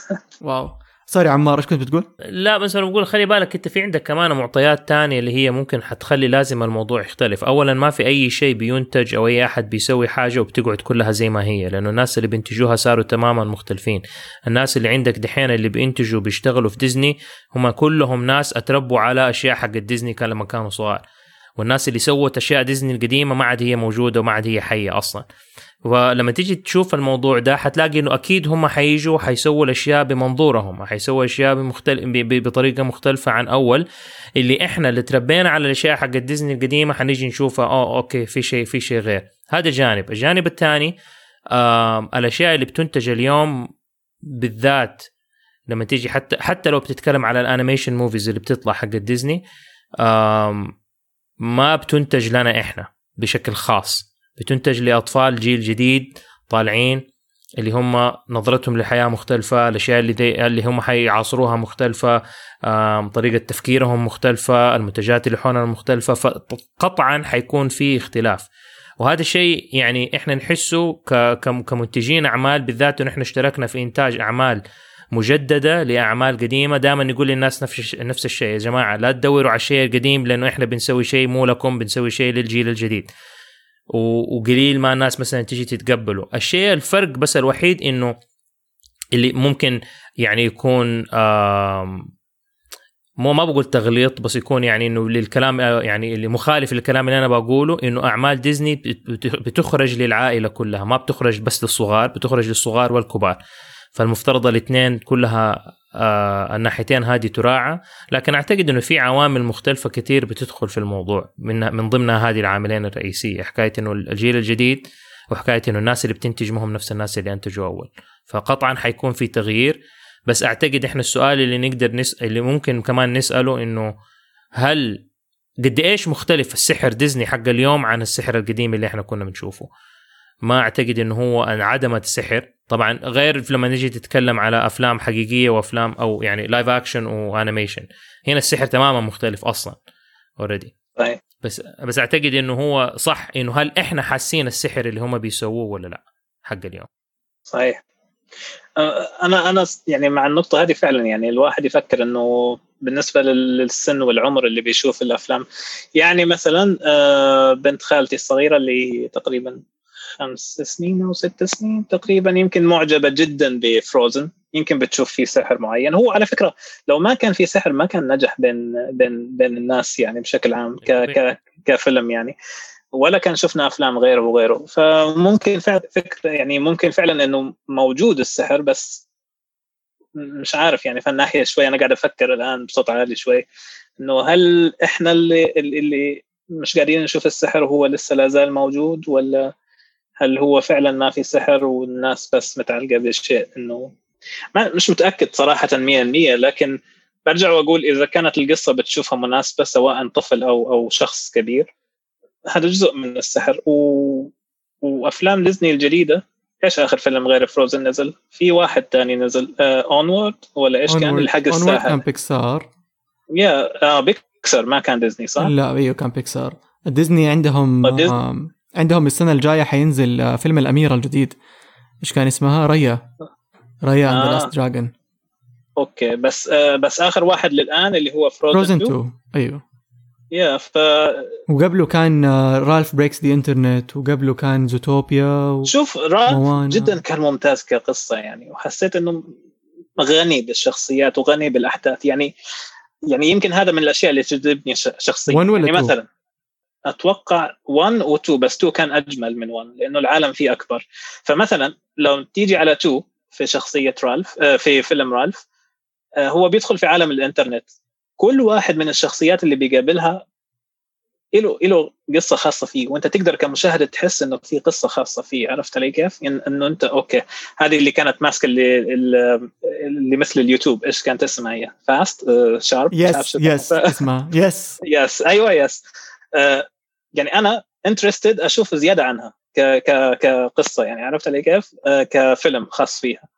Wow. Sorry عمار إيش كنت بتقول؟
لا بس أنا بقول خلي بالك أنت في عندك كمان معطيات تانية اللي هي ممكن حتخلي لازم الموضوع يختلف، اولا ما في أي شيء بينتج أو أي أحد بيسوي حاجة وبتقعد كلها زي ما هي، لأنه الناس اللي بينتجوها صاروا تماما مختلفين، الناس اللي عندك دحين اللي بينتجوا بيشتغلوا في ديزني هم كلهم ناس أتربوا على أشياء حق ديزني كان لما كانوا صغار. والناس اللي سوت أشياء ديزني القديمة ما عاد هي موجودة وما عاد هي حية أصلا ولما تيجي تشوف الموضوع ده حتلاقي إنه أكيد هم حيجوا حيسووا الأشياء بمنظورهم حيسووا أشياء بمختلف بطريقة مختلفة عن أول. اللي إحنا اللي تربينا على الأشياء حق ديزني القديمة حنيجي نشوفها آه okay في شيء في شيء غير. هذا جانب. الجانب الثاني آه الأشياء اللي بتنتج اليوم بالذات لما تيجي حتى حتى لو بتتكلم على ال animation movies اللي بتطلع حق ديزني ما بتنتج لنا إحنا بشكل خاص. بتنتج لأطفال جيل جديد طالعين اللي هم نظرتهم للحياه مختلفة الأشياء اللي دي اللي هم حيعاصروها مختلفة طريقة تفكيرهم مختلفة المنتجات اللي حولنا مختلفة فقطعا حيكون في اختلاف. وهذا الشيء يعني إحنا نحسه كمنتجين أعمال بالذات إنه إحنا اشتركنا في إنتاج أعمال مجددة لأعمال قديمة. دائما نقول للناس نفس نفس الشيء يا جماعة لا تدوروا على الشيء القديم لأنه إحنا بنسوي شيء مو لكم بنسوي شيء للجيل الجديد. وقليل ما الناس مثلا تيجي تتقبله. الشيء الفرق بس الوحيد إنه اللي ممكن يعني يكون مو ما بقول تغليط بس يكون يعني إنه للكلام يعني اللي مخالف للكلام اللي أنا بقوله إنه أعمال ديزني بتخرج للعائلة كلها. ما بتخرج بس للصغار بتخرج للصغار والكبار. فالمفترض الاثنين كلها الناحيتين هذه تراعى. لكن أعتقد إنه في عوامل مختلفة كثير بتدخل في الموضوع. من من ضمنها هذه العاملين الرئيسية. حكاية إنه الجيل الجديد وحكاية إنه الناس اللي بتنتج مهم نفس الناس اللي أنتجوا أول. فقطعا حيكون في تغيير. بس أعتقد إحنا السؤال اللي نقدر نس... اللي ممكن كمان نسأله إنه هل قد إيش مختلف السحر ديزني حق اليوم عن السحر القديم اللي إحنا كنا بنشوفه؟ ما أعتقد إنه هو انعدمت السحر طبعا غير لما نجي تتكلم على أفلام حقيقية وأفلام أو يعني live action و animation هنا السحر تماما مختلف أصلا اوريدي
طيب
بس بس أعتقد إنه هو صح إنه هل إحنا حاسين السحر اللي هم بيسووه ولا لا حق اليوم؟
صحيح. أنا أنا يعني مع النقطة هذه فعلا يعني الواحد يفكر إنه بالنسبة للسن والعمر اللي بيشوف الأفلام. يعني مثلا بنت خالتي الصغيرة اللي تقريبا خمس سنين أو ست سنين تقريبا يمكن معجبة جدا بفروزن يمكن بتشوف فيه سحر معين. هو على فكرة لو ما كان في سحر ما كان نجح بين بين بين الناس يعني بشكل عام ك ك كفيلم يعني. ولا كان شفنا أفلام غيره وغيره. فممكن فكرة يعني ممكن فعلا إنه موجود السحر بس مش عارف يعني في الناحيه شوي. أنا قاعد أفكر الآن بصوت عالي شوي. إنه هل إحنا اللي اللي مش قاعدين نشوف السحر وهو لسه لا زال موجود ولا هل هو فعلا ما في سحر والناس بس متعلقة بالشيء إنه ما مش متأكد صراحة 100% لكن برجع وأقول إذا كانت القصة بتشوفها مناسبه سواء طفل أو أو شخص كبير هذا جزء من السحر و... وأفلام ديزني الجديدة إيش آخر فيلم غير Frozen نزل؟ في واحد ثاني نزل Onward آه ولا إيش كان اللي حق الساحر؟
كان بيكسار
yeah آه بيكسار ما كان ديزني صح؟
لا أيوه كان بيكسار ديزني عندهم ديزني. عندهم السنة الجاية حينزل آه فيلم الأميرة الجديد. إيش كان اسمها؟ Raya. Raya and Last Dragon
okay بس آه بس آخر واحد للآن اللي هو Frozen 2
أيوه.
yeah ف
وقبله كان Ralph Breaks the Internet وقبله كان Zootopia و...
شوف رالف جدا كان ممتاز كقصة يعني وحسيت إنه غني بالشخصيات وغني بالأحداث. يعني يعني يمكن هذا من الأشياء اللي تجذبني شخصيا.
1 ولا
يعني مثلا أتوقع 1 و2 بس 2 كان أجمل من 1 لأنه العالم فيه أكبر. فمثلا لو تيجي على 2 في شخصية رالف آه، في فيلم رالف آه، هو بيدخل في عالم الإنترنت. كل واحد من الشخصيات اللي بيقابلها له له قصة خاصة فيه وأنت تقدر كمشاهد تحس إنه في قصة خاصة فيه عرفت علي كيف؟ إنه أنت أوكي. هذه اللي كانت ماسكة اللي اللي مثل اليوتيوب إيش كانت اسمها هي؟ فاست شارب
يس يس اسمها. يس
يس أيوه يس يعني أنا interested أشوف زيادة عنها كقصة يعني عرفت علي كيف؟ uh, كفيلم خاص فيها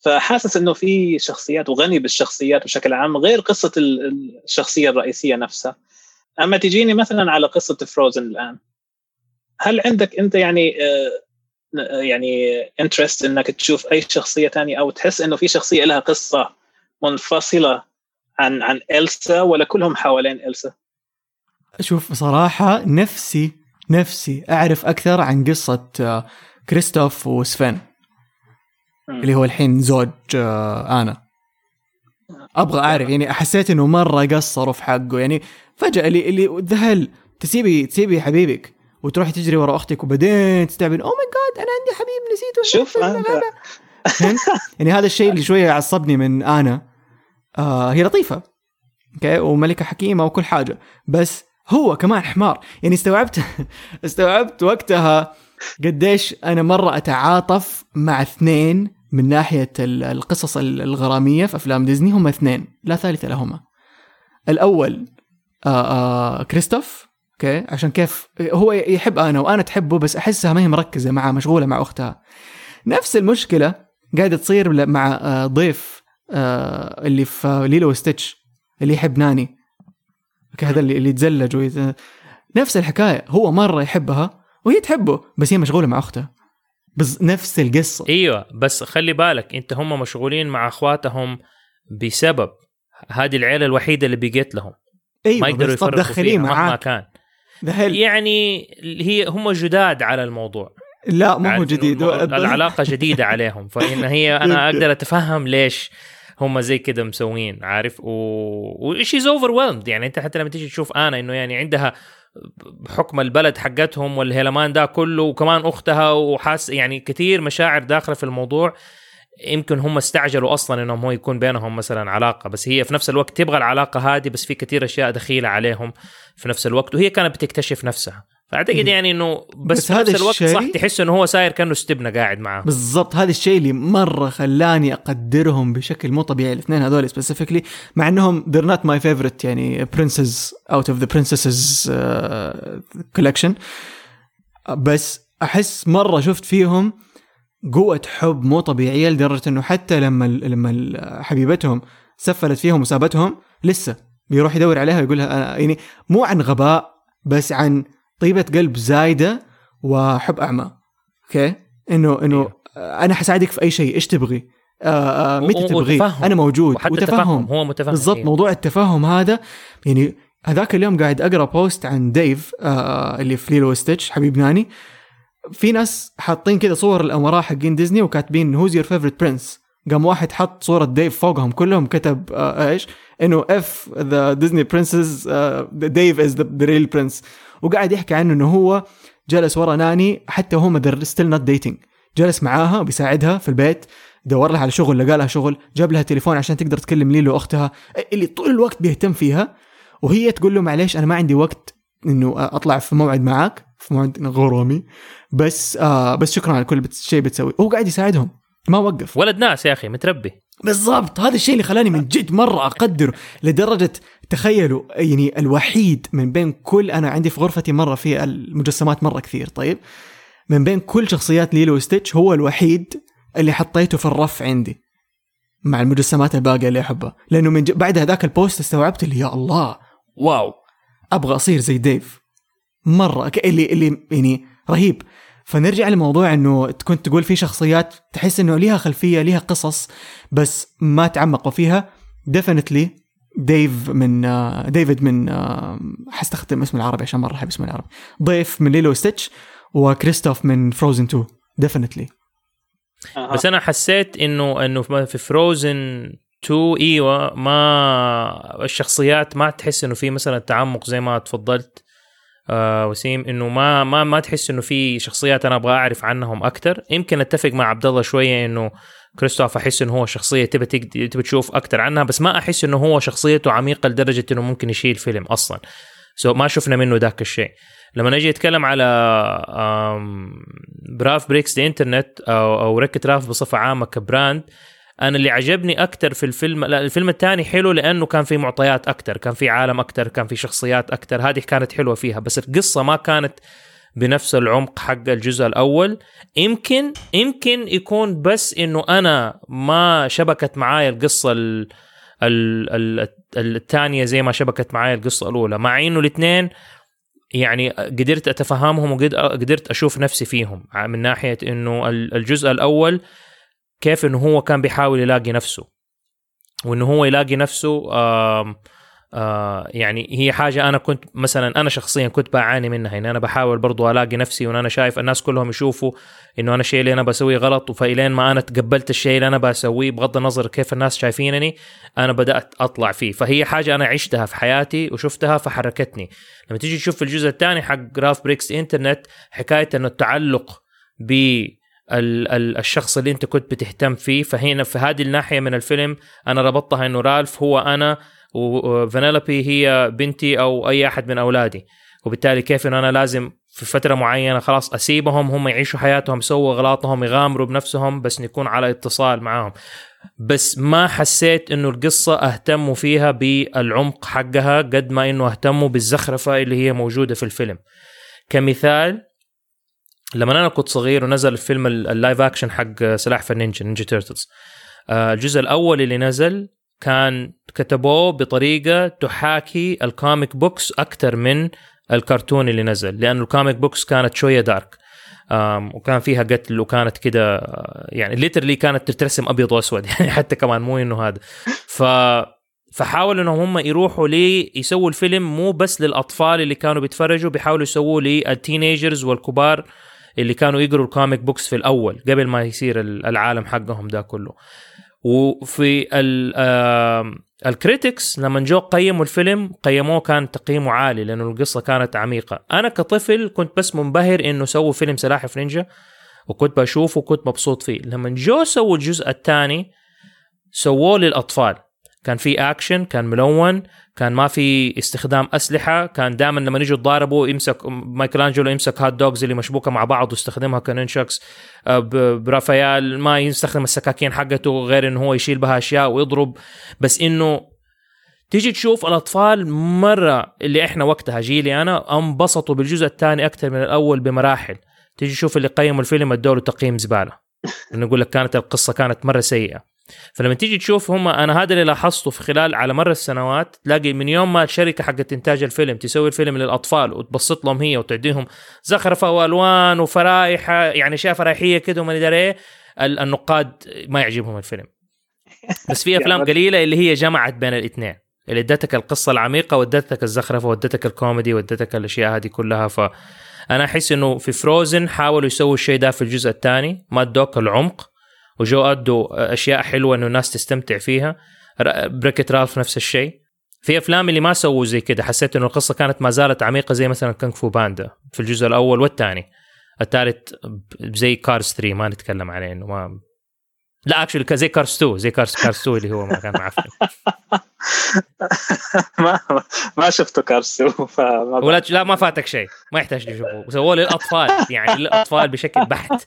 فحاسس إنه في شخصيات وغني بالشخصيات بشكل عام غير قصة الشخصية الرئيسية نفسها أما تجيني مثلا على قصة فروزن الآن هل عندك أنت يعني آه، يعني interest إنك تشوف أي شخصية ثانية أو تحس إنه في شخصية لها قصة منفصلة عن عن إلسا ولا كلهم حوالين إلسا؟
شوف صراحة نفسي نفسي أعرف أكثر عن قصة آه، كريستوف وسفين. اللي هو الحين زوج آه، أنا. أبغى أعرف يعني حسيت إنه مرة قصروا في حقه. يعني فجأة اللي اللي ذهل تسيبي تسيبي حبيبك وتروحي تجري ورا أختك وبعدين تستعبين اوه ماي جاد أنا عندي حبيب نسيته.
شوف؟
يعني هذا الشيء اللي شوية عصبني من أنا. آه هي لطيفة. أوكي؟ وملكة حكيمة وكل حاجة. بس هو كمان حمار. يعني استوعبت استوعبت وقتها قديش أنا مرة أتعاطف مع اثنين من ناحية القصص الغرامية في أفلام ديزني. هم اثنين لا ثالث لهما. الأول آآ آه، آه، كريستوف أوكي؟ عشان كيف؟ هو يحب أنا وأنا تحبه بس أحسها ما هي مركزة معه مشغولة مع أختها. نفس المشكلة قاعدة تصير مع آه، ديف اللي في ليلو وستيتش اللي يحب ناني. أوكي هذا اللي اللي يتزلج نفس الحكاية. هو مرة يحبها وهي تحبه بس هي مشغولة مع اختها بس نفس القصة.
إيوه بس خلي بالك أنت هم مشغولين مع أخواتهم بسبب هذه العيلة الوحيدة اللي بقيت لهم.
أيوه ما يقدروا يفرقوا فيها مهما
كان. يعني هي هم جداد على الموضوع.
لا مو هو جديد.
العلاقة جديدة عليهم فإن هي أنا أقدر أتفهم ليش هم زي كده مسوين عارف؟ و she's over يعني انت حتى لما تيجي تشوف آنا إنه يعني عندها بحكم البلد حقتهم والهيلمان ده كله وكمان أختها وحاس يعني كثير مشاعر داخلة في الموضوع. يمكن هم استعجلوا أصلا إنهم هو يكون بينهم مثلا علاقة بس هي في نفس الوقت تبغى العلاقة هذه بس في كثير أشياء دخيلة عليهم في نفس الوقت وهي كانت بتكتشف نفسها. فأعتقد يعني إنه بس, بس في نفس الوقت صح تحس إنه هو ساير كأنه استبنه قاعد معاه
بالضبط هذا الشيء اللي مرة خلاني أقدرهم بشكل مو طبيعي الاثنين هذول specifically مع إنهم they're not my favorite يعني princes out of the princesses collection بس أحس مرة شفت فيهم قوة حب مو طبيعية لدرجة إنه حتى لما لما حبيبتهم سفلت فيهم وسابتهم لسه بيروح يدور عليها ويقول لها يعني مو عن غباء بس عن طيبة قلب زايدة وحب أعمى. أوكي؟ انه إنه إيه. أنا حساعدك في أي شيء إيش تبغي؟ آه آه متى تبغي؟ أنا موجود.
وحتى وتفهم. هو متفهم.
بالضبط إيه. موضوع التفهم هذا يعني هذاك اليوم قاعد أقرأ post عن ديف آه, آه، اللي في ليلو ستيتش حبيب ناني. في ناس حاطين كذا صور الأمراء حقين ديزني وكاتبين who's your favorite prince قام واحد حط صورة ديف فوقهم كلهم كتب آه إيش؟ إنه of the Disney princes ديف is the real prince وقاعد يحكي عنه إنه هو جلس ورا ناني حتى هم still not dating جلس معاها وبيساعدها في البيت دور لها على شغل لقى لها شغل جاب لها تليفون عشان تقدر تكلم ليلو اختها اللي طول الوقت بيهتم فيها وهي تقول له معليش أنا ما عندي وقت إنه أطلع في موعد معك في موعد غرامي بس آه بس شكرا على كل شيء بتسوي. هو قاعد يساعدهم. ما وقف.
ولد ناس يا أخي متربي.
بالضبط. هذا الشيء اللي خلاني من جد مرة اقدره لدرجة تخيلوا يعني الوحيد من بين كل أنا عندي في غرفتي مرة في المجسمات مرة كثير طيب؟ من بين كل شخصيات ليلو ستيتش هو الوحيد اللي حطيته في الرف عندي مع المجسمات الباقية اللي أحبها. لأنه من ج... بعد هذاك ال post استوعبت اللي يا الله wow! أبغى أصير زي ديف. مرة اللي اللي يعني رهيب. فنرجع لموضوع إنه كنت تقول في شخصيات تحس إنه ليها خلفية ليها قصص بس ما تعمقوا فيها. ديفنتلي ديف من ديفيد من حستخدم اسم العربي عشان مرة أحب اسم العربي. ديف من ليلو ستيتش وكريستوف من فروزن 2 definitely
بس أنا حسيت إنه إنه في فروزن 2 إيوه ما الشخصيات ما تحس إنه في مثلا تعمق زي ما تفضلت. آه وسيم إنه ما ما ما تحس إنه في شخصيات أنا أبغى أعرف عنهم أكثر يمكن أتفق مع عبد الله شوية إنه كريستوف أحس إنه هو شخصية تبى تبى تشوف أكثر عنها بس ما أحس إنه هو شخصيته عميقة لدرجة إنه ممكن يشيل فيلم أصلا. so so ما شفنا منه ذاك الشيء. لما نجي نتكلم على رالف breaks the internet أو أو Wreck-It Ralph بصفة عامة ك brand أنا اللي عجبني أكثر في الفيلم لا الفيلم الثاني حلو لأنه كان في معطيات أكثر كان في عالم أكثر كان في شخصيات أكثر هذه كانت حلوة فيها بس القصة ما كانت بنفس العمق حق الجزء الأول. يمكن يمكن يكون بس إنه أنا ما شبكت معايا القصة ال الثانية زي ما شبكت معايا القصة الأولى مع إنه الاثنين يعني قدرت أتفهمهم وقدرت أشوف نفسي فيهم من ناحية إنه الجزء الأول كيف إنه هو كان بيحاول يلاقي نفسه. وإنه هو يلاقي نفسه آه يعني هي حاجة أنا كنت مثلا أنا شخصيا كنت بعاني منها. إن أنا بحاول برضو ألاقي نفسي وأنا شايف الناس كلهم يشوفوا إنه أنا الشيء اللي أنا بسويه غلط فإلين ما أنا تقبلت الشيء اللي أنا بسويه بغض النظر كيف الناس شايفينني أنا بدأت أطلع فيه. فهي حاجة أنا عشتها في حياتي وشفتها فحركتني. لما تيجي تشوف الجزء الثاني حق رالف breaks internet حكاية إنه التعلق ب الشخص اللي انت كنت بتهتم فيه. فهنا في هذه الناحية من الفيلم أنا ربطتها إنه رالف هو أنا وفانيلابي هي بنتي أو أي أحد من أولادي. وبالتالي كيف إنه أنا لازم في فترة معينة خلاص أسيبهم هم يعيشوا حياتهم يسووا اغلاطهم يغامروا بنفسهم بس نكون على اتصال معاهم. بس ما حسيت إنه القصة أهتموا فيها بالعمق حقها قد ما إنه أهتموا بالزخرفة اللي هي موجودة في الفيلم. كمثال لما أنا كنت صغير ونزل الفيلم ال live action حق سلاحف النينجا Ninja Turtles الجزء الأول اللي نزل كان كتبوه بطريقة تحاكي ال comic books أكثر من الكرتون اللي نزل لأنه ال comic books كانت شوية dark وكان فيها قتل وكانت كده يعني literally كانت تترسم أبيض وأسود يعني حتى كمان مو إنه هذا. ف فحاولوا إنهم هم يروحوا لي يسووا الفيلم مو بس للأطفال اللي كانوا بيتفرجوا بيحاولوا يسووه لل teenagers والكبار اللي كانوا يقروا ال comic books في الأول قبل ما يصير العالم حقهم ده كله. وفي ال critics لما جو قيموا الفيلم قيموه كان تقييمه عالي لأنه القصة كانت عميقة. أنا كطفل كنت بس منبهر إنه سووا فيلم سلاحف نينجا وكنت بشوفه وكنت مبسوط فيه. لما جو سووا الجزء الثاني سووه للأطفال. كان في اكشن كان ملون كان ما في استخدام أسلحة كان دائما لما يجوا يتضاربوا يمسك مايكل انجلو يمسك hot dogs اللي مشبوكة مع بعض واستخدمها ك nunchucks. آه، برافايال ما يستخدم السكاكين حقته غير إنه هو يشيل بها أشياء ويضرب. بس إنه تيجي تشوف الأطفال مرة اللي إحنا وقتها جيلي أنا انبسطوا بالجزء الثاني أكثر من الأول بمراحل. تيجي تشوف اللي قيموا الفيلم ادوا له تقييم زبالة. إنه يقول لك كانت القصة كانت مرة سيئة. فلما تيجي تشوف هم أنا هذا اللي لاحظته في خلال على مر السنوات تلاقي من يوم ما الشركة حقت إنتاج الفيلم تسوي الفيلم للأطفال وتبسط لهم هي وتعديهم زخرفة وألوان وفرايح يعني أشياء فرايحيه كده وما ادري إيه النقاد ما يعجبهم الفيلم. بس في أفلام قليلة اللي هي جمعت بين الاثنين اللي ادتك القصة العميقة وادتك الزخرفة وادتك الكوميدي وادتك الأشياء هذه كلها. ف أنا أحس إنه في Frozen حاولوا يسووا الشيء ده في الجزء الثاني ما ادوك العمق. وجو ادوا أشياء حلوة إنه الناس تستمتع فيها. Wreck-It Ralph نفس الشيء. في أفلام اللي ما سووا زي كده حسيت إنه القصة كانت ما زالت عميقة زي مثلا Kung Fu Panda في الجزء الأول والثاني. الثالث زي Cars 3 ما نتكلم عليه إنه ما لا actually زي Cars 2 زي Cars Cars 2 اللي هو ما كان معفن
ما ما شفته Cars 2 فما
ولا لا ما فاتك شيء ما يحتاج تشوفه. سووه للأطفال يعني للأطفال بشكل بحت.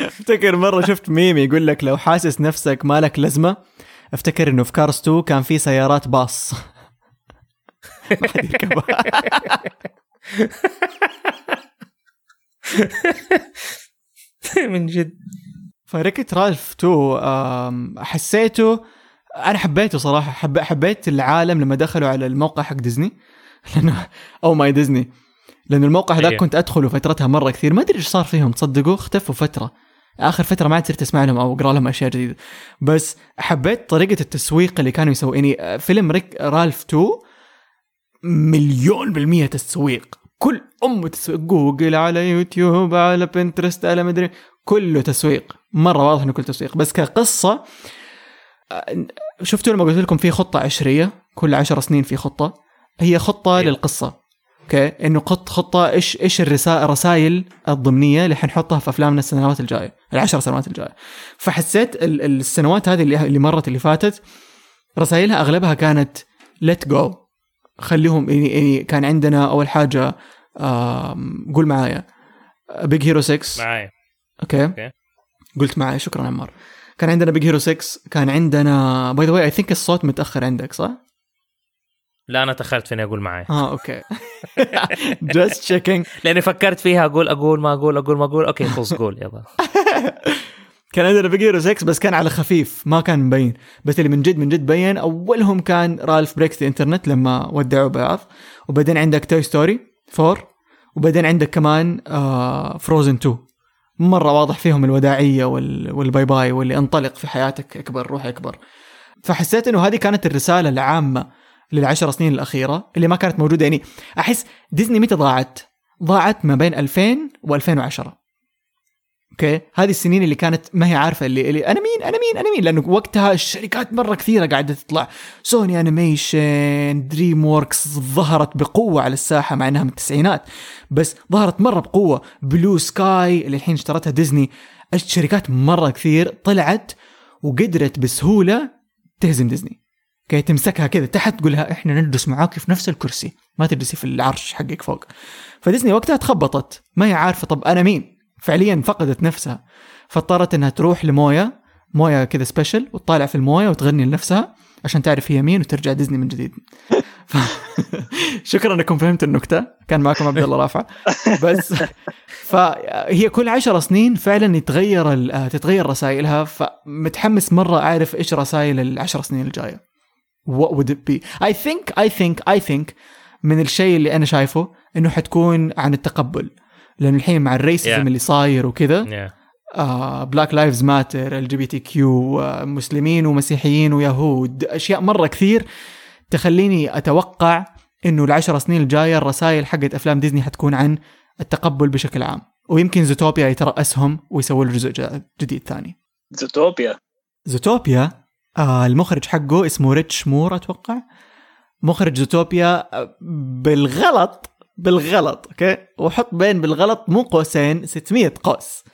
أفتكر مرة شفت ميم يقول لك لو حاسس نفسك مالك لازمة أفتكر إنه في Cars 2 كان في سيارات باص.
من جد.
ف Wreck-It Ralph 2 حسيته أنا حبيته صراحة حب حبيت العالم لما دخلوا على الموقع حق ديزني لأنه Oh My Disney لأنه الموقع هذاك
إيه.
كنت أدخله فترتها مرة كثير. ما أدري إيش صار فيهم. تصدقوا اختفوا فترة. آخر فترة ما عاد صرت أسمع لهم أو أقرأ لهم أشياء جديدة. بس حبيت طريقة التسويق اللي كانوا يسووا يعني فيلم Wreck-It Ralph 2 مليون بالمية تسويق. كل أمه تسويق. جوجل على يوتيوب على بنترست على مدري كله تسويق. مرة واضح إنه كله تسويق. بس كقصة آه، شفتوا لما قلت لكم في خطة عشرية؟ كل عشر سنين في خطة. هي خطة
إيه.
أوكي؟ إنه خط خطة إيش إيش الرسائل الرسائل الضمنية اللي حنحطها في أفلامنا السنوات الجاية؟ العشر سنوات الجاية. فحسيت ال- السنوات هذه اللي اللي مرت اللي فاتت رسائلها أغلبها كانت let go خليهم يعني, يعني كان عندنا أول حاجة قول معايا. Big Hero 6
معايا.
أوكي؟
أوكي.
قلت معي شكرا عمار. كان عندنا بيج هيرو 6 كان عندنا باي ذا واي اي ثينك الصوت متأخر عندك صح؟
لا أنا تأخرت فيني أقول معايا
آه okay. just checking
لأني فكرت فيها أقول أقول ما أقول أقول ما أقول. أوكي خلص قول يلا.
كان عندنا Big Hero 6 بس كان على خفيف ما كان مبين. بس اللي من جد من جد بين أولهم كان Ralph Breaks the Internet لما ودعوا بعض. وبعدين عندك Toy Story 4 وبعدين عندك كمان آه Frozen 2 مرة واضح فيهم الوداعية وال وال bye bye واللي انطلق في حياتك اكبر روح اكبر. فحسيت إنه هذه كانت الرسالة العامة للعشر سنين الأخيرة اللي ما كانت موجودة. يعني أحس ديزني متى ضاعت؟ ضاعت ما بين 2000 و2010 okay؟ هذه السنين اللي كانت ما هي عارفة اللي, اللي أنا مين؟ أنا مين؟ أنا مين؟ لأنه وقتها الشركات مرة كثيرة قاعدة تطلع. Sony Animation DreamWorks ظهرت بقوة على الساحة مع إنها من التسعينات. بس ظهرت مرة بقوة. Blue Sky اللي الحين اشترتها ديزني. الشركات مرة كثير طلعت وقدرت بسهولة تهزم ديزني. okay تمسكها كذا تحت تقولها إحنا نجلس معاك في نفس الكرسي. ما تجلسي في العرش حقك فوق. فديزني وقتها تخبطت. ما هي عارفة طب أنا مين؟ فعليا فقدت نفسها. فاضطرت إنها تروح ل Moana مويه كذا سبيشل وتطالع في المويه وتغني لنفسها عشان تعرف هي مين وترجع ديزني من جديد. ف... شكرا إنكم فهمتوا النكتة. كان معكم عبد الله رافع. بس فهي كل عشر سنين فعلا يتغير تتغير رسائلها. فمتحمس مرة أعرف إيش رسائل العشر سنين الجاية. What would it be? I think I think I think من الشيء اللي أنا شايفه إنه حتكون عن التقبل. لأنه الحين مع ال racism
Yeah.
اللي صاير وكذا
Yeah.
بلاك لايفز ماتر ال جي بي تي كيو مسلمين ومسيحيين ويهود أشياء مرة كثير تخليني أتوقع إنه العشر سنين الجاية الرسائل حقت أفلام ديزني حتكون عن التقبل بشكل عام. ويمكن Zootopia يترأسهم ويسووا له جزء جديد ثاني.
زوتوبيا
زوتوبيا آه المخرج حقه اسمه Rich Moore أتوقع. مخرج Zootopia آه، بالغلط بالغلط okay؟ وحط بين بالغلط مو قوسين 600 قوس.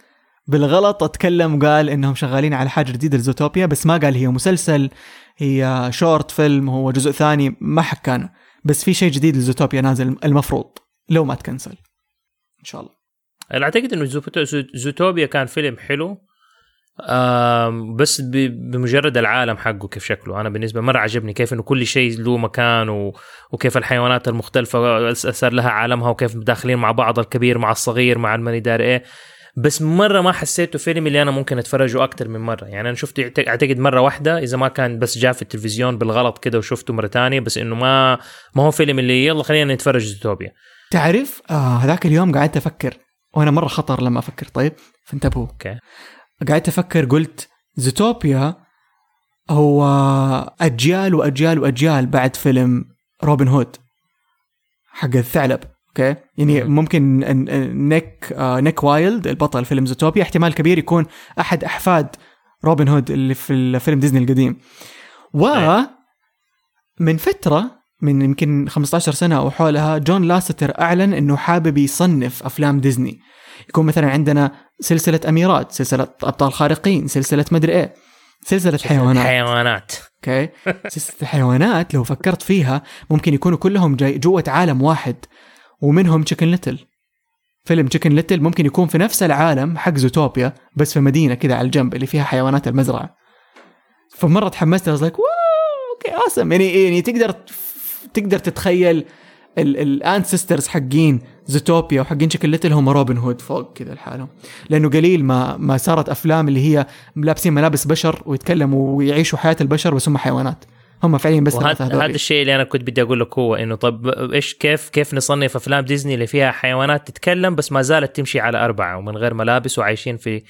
بالغلط أتكلم وقال إنهم شغالين على حاجة جديدة ل Zootopia بس ما قال هي مسلسل هي short film هو جزء ثاني ما حكانا بس في شيء جديد ل Zootopia نازل المفروض. لو ما تكنسل. إن شاء الله.
أنا أعتقد إنه Zooto- Zoo- Zootopia كان فيلم حلو بس بمجرد العالم حقه كيف شكله. أنا بالنسبة مرة عجبني كيف إنه كل شيء له مكان. وكيف الحيوانات المختلفة صار لها عالمها وكيف داخلين مع بعض الكبير مع الصغير مع الماني دار إيه. بس مرة ما حسيته فيلم اللي أنا ممكن أتفرجه أكثر من مرة. يعني أنا شفته أعتقد مرة واحدة إذا ما كان بس جاء في التلفزيون بالغلط كده وشفته مرة تانية بس إنه ما ما هو فيلم اللي يلا خلينا نتفرج زوتوبيا.
تعرف آه هذاك اليوم قعدت أفكر وأنا مرة خطر لما أفكر. طيب فانتبهوا.
أوكي.
قعدت أفكر قلت زوتوبيا هو أجيال وأجيال وأجيال بعد فيلم روبن هود حق الثعلب okay يعني
مم.
ممكن نيك آه نيك وايلد البطل فيلم زوتوبيا احتمال كبير يكون أحد أحفاد روبن هود اللي في الفيلم ديزني القديم و
إيه.
من فترة من يمكن 15 سنة أو حولها جون لاسيتر أعلن إنه حابب يصنف أفلام ديزني يكون مثلا عندنا سلسلة أميرات سلسلة أبطال خارقين سلسلة مدري إيه سلسلة حيوانات.
حيوانات.
okay؟ سلسلة الحيوانات لو فكرت فيها ممكن يكونوا كلهم جاي جوة عالم واحد ومنهم تشيكن ليتل فيلم تشيكن ليتل ممكن يكون في نفس العالم حق زوتوبيا بس في مدينة كذا على الجنب اللي فيها حيوانات المزرعة. فمرة تحمست like okay اسم يعني يعني تقدر تقدر تتخيل ال ancestors حقين زوتوبيا وحقين تشيكن ليتل هم روبن هود فوق كذا لحالهم. لأنه قليل ما ما صارت أفلام اللي هي لابسين ملابس بشر ويتكلموا ويعيشوا حياة البشر بس هم حيوانات. هم فعليا بس
هذا الشيء اللي أنا كنت بدي أقول لك هو إنه طب إيش كيف كيف نصنف أفلام ديزني اللي فيها حيوانات تتكلم بس ما زالت تمشي على أربعة ومن غير ملابس وعايشين في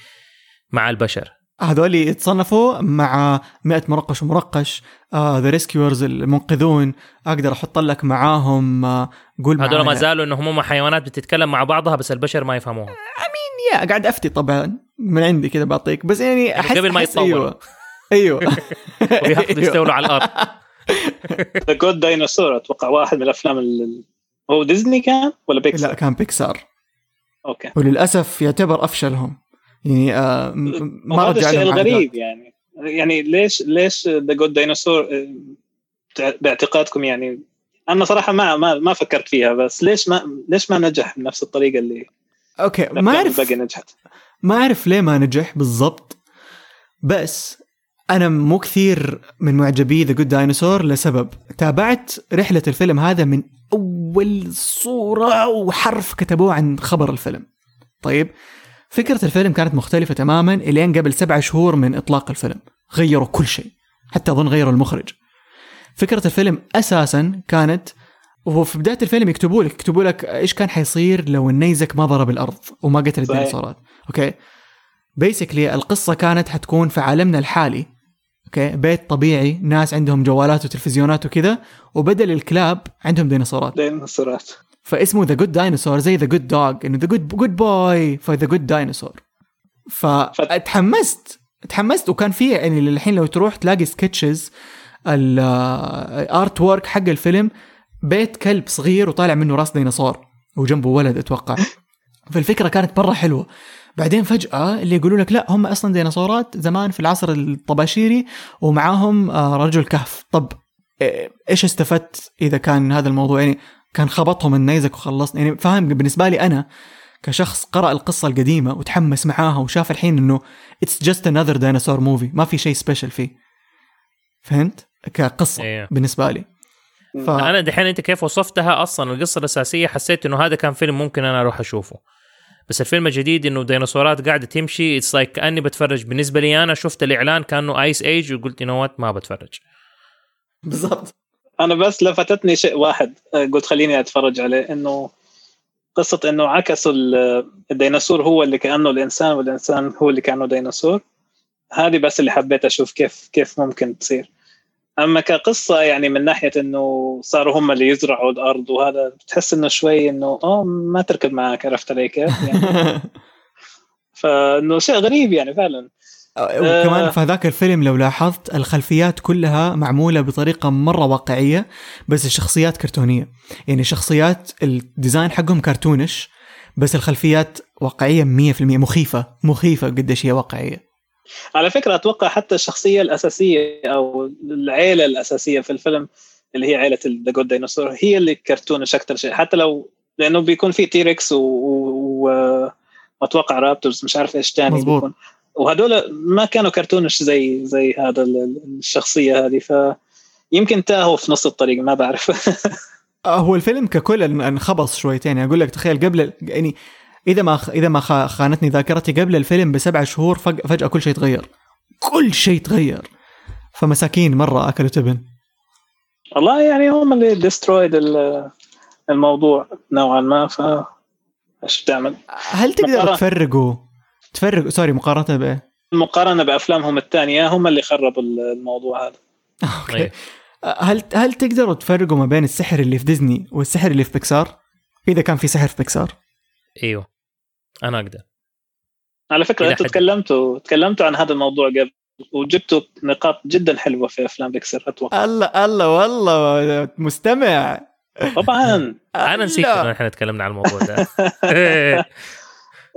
مع البشر.
هذول يتصنفوا مع 100 مرقش ومرقش the uh, Rescuers المنقذون. أقدر أحط لك معاهم uh,
قول هذول ما زالوا إنهم هم حيوانات بتتكلم مع بعضها بس البشر ما يفهموها.
امين يا قاعد أفتي طبعا. من عندي كذا بعطيك. بس يعني
احس قبل ما يتطوروا
أيوه. أيوه.
وياخذوا يستولوا على الأرض.
The Good Dinosaur أتوقع واحد من الأفلام اللي هو ديزني كان ولا بيكسار؟
لا كان بيكسار
okay.
وللأسف يعتبر أفشلهم. يعني آه
ما هذا الشيء الغريب يعني. يعني ليش ليش The Good Dinosaur باعتقادكم يعني؟ أنا صراحة ما ما ما فكرت فيها بس ليش ما ليش ما نجح بنفس الطريقة اللي
okay ما أعرف نجحت؟ ما أعرف ليه ما نجح بالضبط بس أنا مو كثير من معجبي The Good Dinosaur لسبب. تابعت رحلة الفيلم هذا من أول صورة وحرف كتبوه عن خبر الفيلم. طيب فكرة الفيلم كانت مختلفة تماما إلين قبل سبع شهور من إطلاق الفيلم. غيروا كل شيء حتى أظن غيروا المخرج. فكرة الفيلم أساسا كانت وهو في بداية الفيلم يكتبوا لك يكتبوا لك إيش كان حيصير لو النيزك ما ضرب الأرض وما قتل الديناصورات. okay؟ basically القصة كانت حتكون في عالمنا الحالي. okay؟ بيت طبيعي ناس عندهم جوالات وتلفزيونات وكذا وبدل الكلاب عندهم ديناصورات.
ديناصورات.
فاسمه The Good Dinosaur زي the good dog إنه the good good boy ف The Good Dinosaur فتحمست تحمست وكان في يعني للحين لو تروح تلاقي sketches ال artwork حق الفيلم بيت كلب صغير وطالع منه راس ديناصور وجنبه ولد أتوقع. فالفكرة كانت مرة حلوة. بعدين فجأة اللي يقولوا لك لا هم أصلا ديناصورات زمان في العصر الطباشيري ومعاهم آه، رجل كهف. طب إيش استفدت إذا كان هذا الموضوع؟ يعني كان خبطهم النيزك وخلصنا. يعني فاهم بالنسبة لي أنا كشخص قرأ القصة القديمة وتحمس معاها وشاف الحين إنه it's just another dinosaur movie ما في شيء special فيه. فهمت؟ كقصة إيه. بالنسبة لي.
ف... أنا دحين أنت كيف وصفتها أصلا؟ القصة الأساسية حسيت إنه هذا كان فيلم ممكن أنا أروح أشوفه. بس الفيلم الجديد إنه ديناصورات قاعدة تمشي it's like like كأني بتفرج. بالنسبة لي أنا شفت الإعلان كأنه Ice Age وقلت you what ما بتفرج.
بالضبط.
أنا بس لفتتني شيء واحد آه، قلت خليني أتفرج عليه إنه قصة إنه عكسوا الديناصور هو اللي كأنه الإنسان والإنسان هو اللي كأنه ديناصور. هذه بس اللي حبيت أشوف كيف كيف ممكن تصير. أما كقصة يعني من ناحية إنه صاروا هم اللي يزرعوا الأرض وهذا بتحس إنه شوي إنه آه ما تركب معك عرفت علي كيف؟ يعني. فإنه شيء غريب يعني فعلا.
وكمان آه. في هذاك الفيلم لو لاحظت الخلفيات كلها معمولة بطريقة مرة واقعية بس الشخصيات كرتونية. يعني شخصيات ال design حقهم cartoonish بس الخلفيات واقعية 100% مخيفة مخيفة قديش هي واقعية.
على فكرة أتوقع حتى الشخصية الأساسية أو العيلة الأساسية في الفيلم اللي هي عيلة The Good Dinosaur هي اللي cartoonish أكثر شيء. حتى لو لأنه بيكون في T-rex و, و... وأتوقع raptors مش عارف إيش ثاني بيكون. وهدول ما كانوا cartoonish زي زي هذا الشخصية هذه ف يمكن تاهوا في نص الطريق ما بعرف.
آه، هو الفيلم ككل انخبص شويتين. يعني أقول لك تخيل قبل يعني إذا ما إذا ما خانتني ذاكرتي قبل الفيلم بسبع شهور فجأة كل شيء تغير. كل شيء تغير. فمساكين مرة اكلوا تبن
والله يعني هم اللي destroyed الموضوع نوعا ما ف إيش تعمل؟
هل تقدر تفرقوا؟ تفرق sorry مقارنة بإيه؟
مقارنة بأفلامهم الثانية هم اللي خربوا الموضوع هذا.
أوكي. طيب. هل هل تقدروا تفرقوا ما بين السحر اللي في ديزني والسحر اللي في بيكسار؟ إذا كان في سحر في بيكسار.
إيوه. أنا أقدر.
على فكرة أنتوا تكلمتوا تكلمتوا عن هذا الموضوع قبل وجبتوا نقاط جدا حلوة في أفلام بيكسر أتوقع.
الله الله والله مستمع.
طبعا.
أنا نسيت إن إحنا تكلمنا عن الموضوع ده.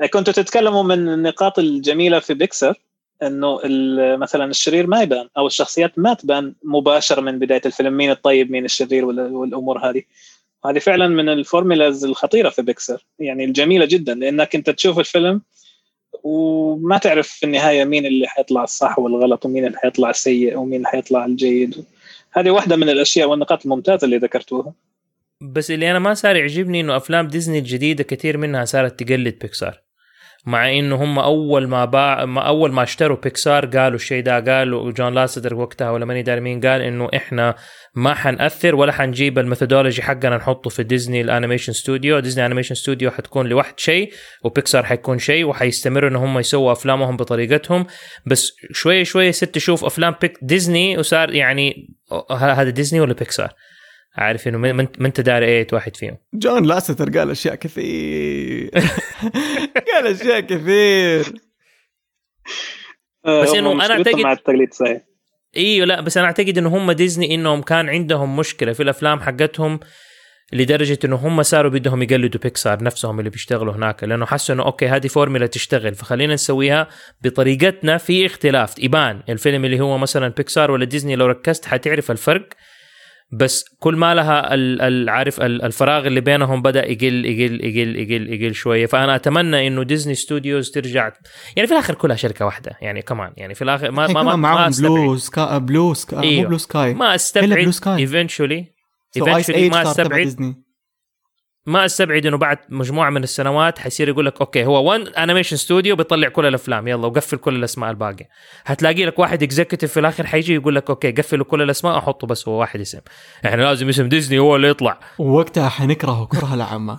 كنتوا تتكلموا من النقاط الجميلة في بيكسر إنه مثلا الشرير ما يبان أو الشخصيات ما تبان مباشره من بداية الفيلم مين الطيب مين الشرير والأمور هذه. هذه فعلا من الفورمولاز الخطيرة في بيكسر يعني الجميلة جدا لأنك انت تشوف الفيلم وما تعرف في النهاية مين اللي حيطلع الصح والغلط ومين اللي حيطلع السيء ومين اللي حيطلع الجيد. هذه واحدة من الأشياء والنقاط الممتازة اللي ذكرتوها.
بس اللي أنا ما صار يعجبني إنه أفلام ديزني الجديدة كثير منها صارت تقلد بيكسار. مع إنه هم أول ما باع أول ما اشتروا بيكسار قالوا الشيء ده قالوا جون لاسيتر وقتها ولا ماني داري مين قال إنه إحنا ما حنأثر ولا حنجيب ال methodology حقنا نحطه في ديزني ال animation studio. ديزني animation studio حتكون لوحد شيء وبيكسار حيكون شيء وحيستمروا ان هم يسووا أفلامهم بطريقتهم. بس شوي شوي ست تشوف أفلام بيك ديزني وصار يعني هذا ديزني ولا بيكسار عارف إنه ما انت داري إيه واحد فيهم؟
جون لاسيتر قال أشياء كثير. قال أشياء كثير.
بس إنه أنا اعتقد مع التقليد صحيح.
إيوه لا بس أنا أعتقد إنه هم ديزني إنهم كان عندهم مشكلة في الأفلام حقتهم لدرجة إنه هم صاروا بدهم يقلدوا بيكسار نفسهم اللي بيشتغلوا هناك لأنه حسوا إنه okay هذه فورمولا تشتغل فخلينا نسويها بطريقتنا في اختلاف. يبان الفيلم اللي هو مثلا بيكسار ولا ديزني لو ركزت حتعرف الفرق بس كل ما لها عارف الفراغ اللي بينهم بدأ يقل يقل يقل يقل يقل شوية. فأنا أتمنى إنه ديزني ستوديوز ترجع يعني في الآخر كلها شركة واحدة. يعني كمان يعني في الآخر ما ما ما,
ما بلو سكاي بلو سكاي. مو بلو سكاي
ما أستبعد ايفنشولي ايفنشولي ما أستبعد. ما أستبعد إنه بعد مجموعة من السنوات حيصير يقول لك okay هو one animation studio بيطلع كل الأفلام يلا وقفل كل الأسماء الباقية. هتلاقي لك واحد executive في الآخر حيجي يقول لك okay قفلوا كل الأسماء أحطوا بس هو واحد اسم. إحنا لازم اسم ديزني هو اللي يطلع.
ووقتها حنكرهه كره العامه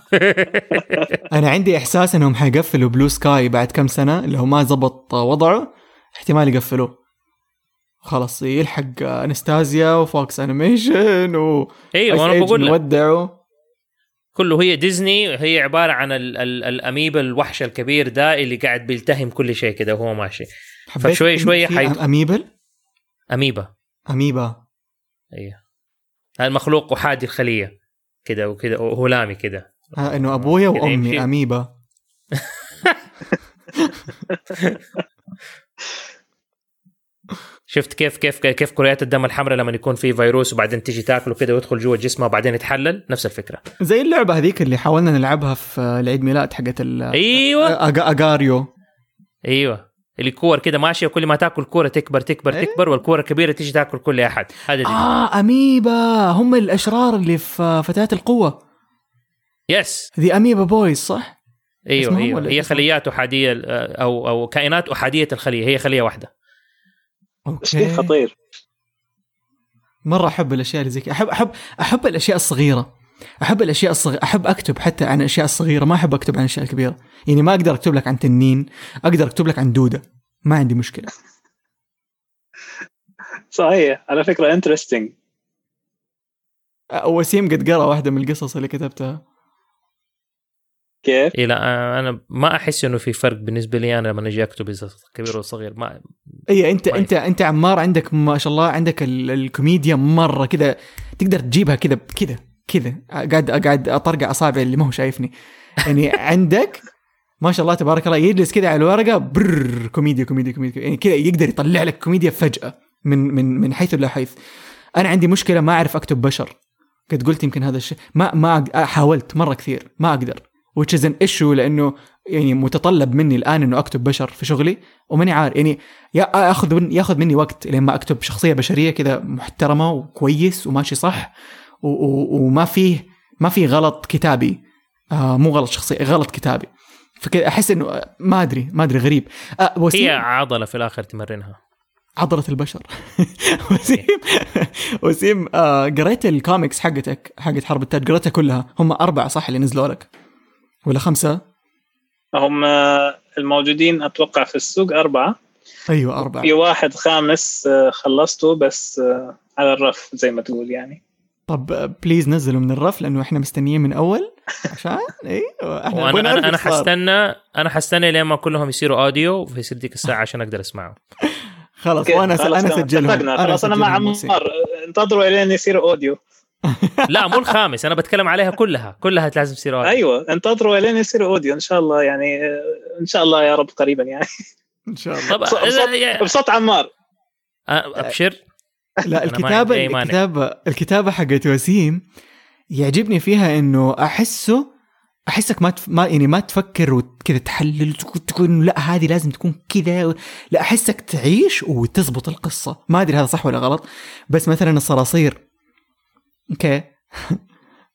أنا عندي إحساس إنهم حيقفلوا Blue Sky بعد كم سنة اللي هو ما زبط وضعه احتمال يقفلوه. خلاص يلحق انستازيا وFox Animation و
أيوه أنا بقول
لك
كله هي ديزني هي عبارة عن ال ال الاميبا الوحش الكبير ده اللي قاعد بيلتهم كل شيء كده وهو ماشي. فشوي شوي
حي... أميبل؟
أميبا.
أميبا.
أيوه المخلوق احادي الخلية كده وكده وهلامي كده.
آه إنه أبويا وأمي أميبا.
شفت كيف كيف كيف كريات الدم الحمراء لما يكون في فيروس وبعدين تيجي تاكله كده ويدخل جوا جسمه وبعدين يتحلل؟ نفس الفكرة.
زي اللعبة هذيك اللي حاولنا نلعبها في العيد ميلاد حقت
أيوه.
Agar.io
أيوه. اللي كور كده ماشية وكل ما تاكل كورة تكبر تكبر أيه؟ تكبر والكورة الكبيره تيجي تاكل كل أحد.
هذا آه أميبا. هم الأشرار اللي في فتيات القوة.
yes
the Amoeba Boys صح؟
أيوه أيوه. هي خليات أحادية أو أو كائنات أحادية الخلية. هي خلية واحدة.
okay. خطير؟
مرة أحب الأشياء اللي زي كذا. احب احب أحب الأشياء الصغيرة. أحب الأشياء الصغيره أحب أكتب حتى عن الاشياء الصغيره ما أحب أكتب عن الاشياء الكبيره يعني ما أقدر أكتب لك عن تنين. أقدر أكتب لك عن دودة. ما عندي مشكلة.
صحيح. على فكرة interesting
وسيم قد قرأ واحدة من القصص اللي كتبتها.
كيف؟
إيه لا أنا ما أحس إنه في فرق بالنسبة لي أنا لما أجي أكتب إذا كبير وصغير ما
اي أنت ما أنت أنت عمار عندك ما شاء الله عندك الكوميديا مرة كذا تقدر تجيبها كذا كذا كذا. قاعد قاعد أطرقع اصابعي اللي ما هو شايفني. يعني عندك ما شاء الله تبارك الله يجلس كذا على الورقة برر كوميديا كوميديا كوميديا. يعني كذا يقدر يطلع لك كوميديا فجأة من من من حيث لا حيث. أنا عندي مشكلة ما أعرف أكتب بشر. قد قلت يمكن هذا الشيء. ما ما حاولت مرة كثير ما أقدر. Which is an issue لأنه يعني متطلب مني الآن إنه أكتب بشر في شغلي وماني عارف يعني ياخذ ياخذ مني وقت لين ما أكتب شخصية بشرية كذا محترمة وكويس وماشي صح وما فيه ما في غلط كتابي. آه مو غلط شخصي غلط كتابي. فكذا أحس انه ما ادري ما أدري غريب.
آه وسيم هي عضلة في الآخر تمرنها.
عضلة البشر. وسيم وسيم آه قريت الكوميكس حقتك حقت حرب التاج قريتها كلها. هم أربعة صح اللي نزلوا لك؟ ولا خمسة؟
هم الموجودين أتوقع في السوق أربعة.
أيوه أربعة.
في واحد خامس آه، خلصته بس آه، على الرف زي ما تقول يعني.
طب please نزلوا من الرف لأنه إحنا مستنيين من أول. عشان؟
أيوه إحنا وأنا أنا, أنا حستنى أنا حستنى لين ما كلهم يصيروا audio في ديك الساعة عشان أقدر اسمعهم
خلاص وأنا أنا اسجلهم
خلاص أنا مع عمار. انتظروا إلين يصيروا audio.
لا مو الخامس أنا بتكلم عليها كلها. كلها لازم تصير
audio أيوه انتظروا لين يصير audio إن شاء الله يعني إن شاء الله يا رب قريبا يعني.
إن شاء الله.
طب بصوت, بصوت عمار.
أبشر.
لا الكتابه الكتابه الكتابة حقت وسيم يعجبني فيها إنه احسه أحسك ما تف... ما يعني ما تفكر وكذا تحلل وتقول لا هذه لازم تكون كذا. لا أحسك تعيش وتزبط القصة. ما أدري هذا صح ولا غلط بس مثلا الصراصير. أوكي.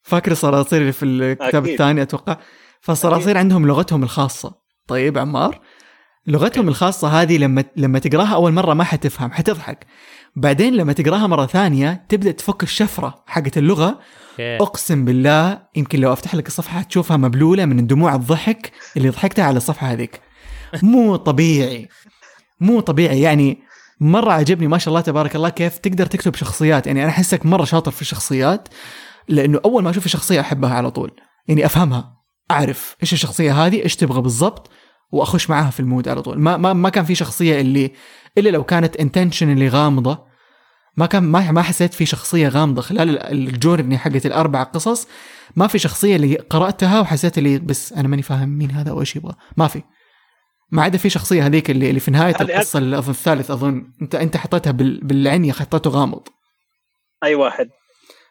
فاكر الصراصير اللي في الكتاب أكيد. الثاني أتوقع. فالصراصير عندهم لغتهم الخاصة. طيب عمار؟ لغتهم الخاصة هذه لما لما تقراها أول مرة ما حتفهم حتضحك. بعدين لما تقراها مرة ثانية تبدأ تفك الشفرة حقت اللغة. أقسم بالله يمكن لو أفتح لك الصفحة تشوفها مبلولة من دموع الضحك اللي ضحكتها على الصفحة هذيك. مو طبيعي. مو طبيعي. يعني مرة عجبني ما شاء الله تبارك الله كيف تقدر تكتب شخصيات. يعني أنا أحسك مرة شاطر في الشخصيات لأنه أول ما أشوف الشخصيه أحبها على طول. يعني أفهمها أعرف إيش الشخصية هذه إيش تبغى بالضبط وأخش معاها في ال mood على طول. ما ما ما كان في شخصية اللي إلا لو كانت intention اللي غامضة ما كان ما ما حسيت في شخصية غامضة. خلال ال journey حقت الأربع قصص ما في شخصية اللي قرأتها وحسيت اللي بس أنا ماني فاهم مين هذا وإيش يبغى. ما في. ما عدا في شخصية هذيك اللي, اللي في نهاية القصة الثالث أظن. انت أنت حطيتها بالعاني حطيته غامض.
أي واحد.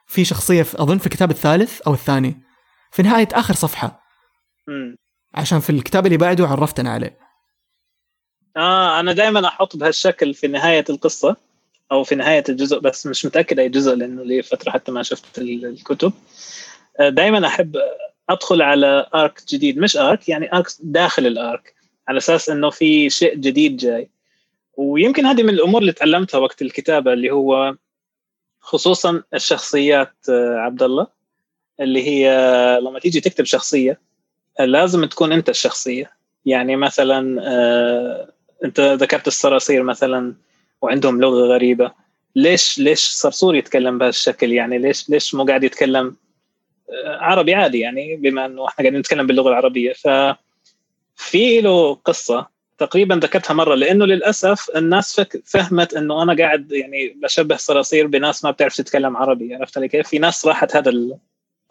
في شخصية في أظن في الكتاب الثالث أو الثاني. في نهاية آخر صفحة.
امم
عشان في الكتاب اللي بعده عرفتنا عليه.
آه أنا دائما أحط بهالشكل في نهاية القصة أو في نهاية الجزء بس مش متأكد أي جزء لأنه لي فترة حتى ما شفت الكتب. آه، دائما أحب أدخل على ارك جديد. مش ارك يعني ارك داخل الارك على أساس إنه في شيء جديد جاي. ويمكن هذه من الأمور اللي تعلمتها وقت الكتابة اللي هو خصوصا الشخصيات آه، عبد الله اللي هي لما تيجي تكتب شخصية لازم تكون أنت الشخصية. يعني مثلا آه، أنت ذكرت الصراصير مثلا وعندهم لغة غريبة. ليش ليش صرصور يتكلم بهالشكل؟ يعني ليش ليش مو قاعد يتكلم آه، عربي عادي يعني بما إنه إحنا قاعدين نتكلم باللغة العربية. ف في له قصة تقريبا ذكرتها مرة لأنه للأسف الناس فهمت إنه أنا قاعد يعني بشبه صراصير بناس ما بتعرف تتكلم عربي عرفت علي كيف؟ في ناس راحت هذا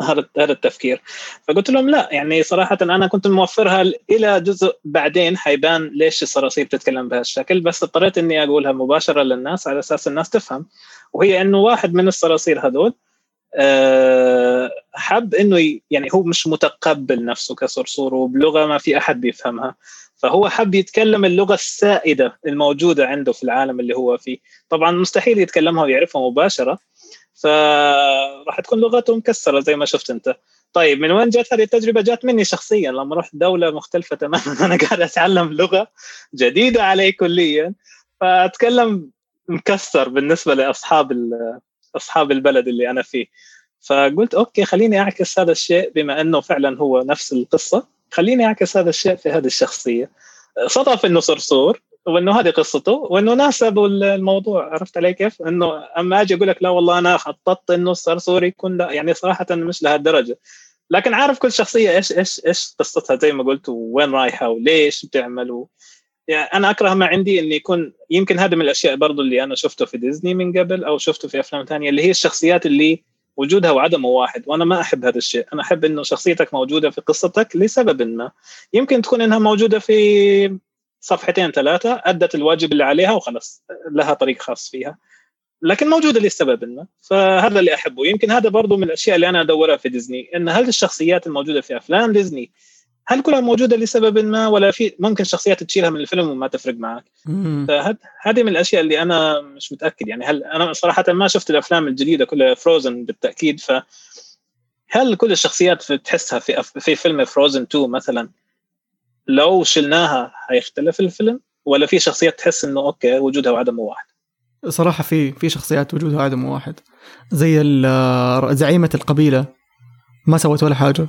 هذا هذا التفكير فقلت لهم لا يعني صراحة أنا كنت موفرها إلى جزء بعدين حيبان ليش الصراصير بتتكلم بهالشكل بس اضطريت إني أقولها مباشرة للناس على أساس الناس تفهم وهي إنه واحد من الصراصير هذول حب إنه يعني هو مش متقبل نفسه كصرصور وبلغة ما في أحد بيفهمها. فهو حب يتكلم اللغة السائدة الموجودة عنده في العالم اللي هو فيه. طبعا مستحيل يتكلمها ويعرفها مباشرة فراح تكون لغته مكسرة زي ما شفت أنت. طيب من وين جت هذه التجربة؟ جات مني شخصيا. لما رحت دولة مختلفة تماما أنا قاعد أتعلم لغة جديدة علي كليا. فأتكلم مكسر بالنسبة لأصحاب أصحاب البلد اللي أنا فيه. فقلت okay خليني أعكس هذا الشيء بما أنه فعلا هو نفس القصة. خليني أعكس هذا الشيء في هذه الشخصية. صدف إنه صرصور وإنه هذه قصته وإنه ناسبوا الموضوع. عرفت علي كيف؟ إنه أما أجي أقول لك لا والله أنا خططت إنه الصرصور يكون لا يعني صراحة مش لهالدرجة. لكن عارف كل شخصية إيش إيش إيش قصتها؟ زي ما قلت وين رايحة وليش بتعمل. يعني أنا أكره ما عندي إنه يكون يمكن هذا من الأشياء برضو اللي أنا شفته في ديزني من قبل أو شفته في أفلام ثانية اللي هي الشخصيات اللي وجودها وعدمه واحد وأنا ما أحب هذا الشيء. أنا أحب إنه شخصيتك موجودة في قصتك لسبب ما. يمكن تكون إنها موجودة في صفحتين ثلاثة أدت الواجب اللي عليها وخلص لها طريق خاص فيها. لكن موجودة لسبب ما. فهذا اللي أحبه. يمكن هذا برضو من الأشياء اللي أنا أدورها في ديزني إن هل الشخصيات الموجودة في أفلام ديزني هل كلها موجودة لسبب ما؟ ولا في ممكن شخصيات تشيلها من الفيلم وما تفرق معك. فهذه من الأشياء اللي أنا مش متأكد. يعني هل أنا صراحة ما شفت الأفلام الجديدة كلها فروزن بالتأكيد. ف هل كل الشخصيات تحسها في في فيلم Frozen 2 مثلا لو شلناها حيختلف الفيلم؟ ولا في شخصيات تحس إنه okay وجودها وعدمه واحد؟
صراحة في في شخصيات وجودها وعدمه واحد. زي زعيمة القبيلة. ما سوت ولا حاجة.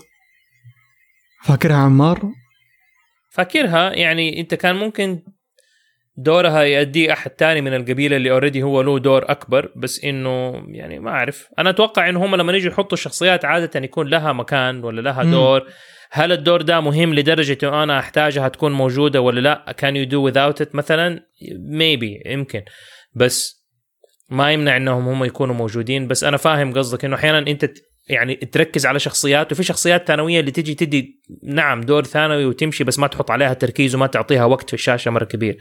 فاكرها عمار؟
فاكرها يعني انت كان ممكن دورها يؤدي أحد تاني من القبيلة اللي already هو له دور أكبر بس إنه يعني ما أعرف. أنا أتوقع إن هم لما يجوا يحطوا الشخصيات عادة يكون لها مكان ولا لها دور. هل الدور ده مهم لدرجة إنه أنا أحتاجها تكون موجودة ولا لا؟ can you do without it مثلا؟ maybe يمكن. بس ما يمنع إنهم هم يكونوا موجودين. بس أنا فاهم قصدك إنه أحيانا أنت يعني تركز على شخصيات وفي شخصيات ثانوية اللي تجي تدي نعم دور ثانوي وتمشي بس ما تحط عليها تركيز وما تعطيها وقت في الشاشة مرة كبير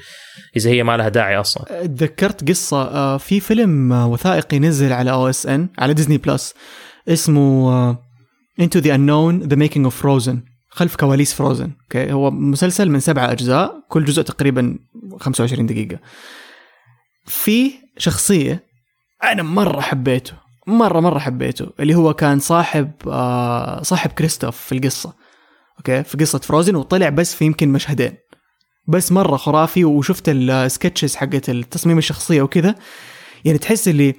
إذا هي ما لها داعي أصلا.
تذكرت قصة آه، في فيلم وثائقي نزل على أو اس ان على ديزني Plus اسمه Into the Unknown the making of Frozen خلف كواليس Frozen okay هو مسلسل من سبعة أجزاء كل جزء تقريبا 25 دقيقة. في شخصية أنا مرة حبيته مرة مرة حبيته اللي هو كان صاحب آه صاحب كريستوف في القصة okay؟ في قصة Frozen وطلع بس في يمكن مشهدين. بس مرة خرافي وشفت ال sketches حقت التصميم الشخصية وكذا. يعني تحس اللي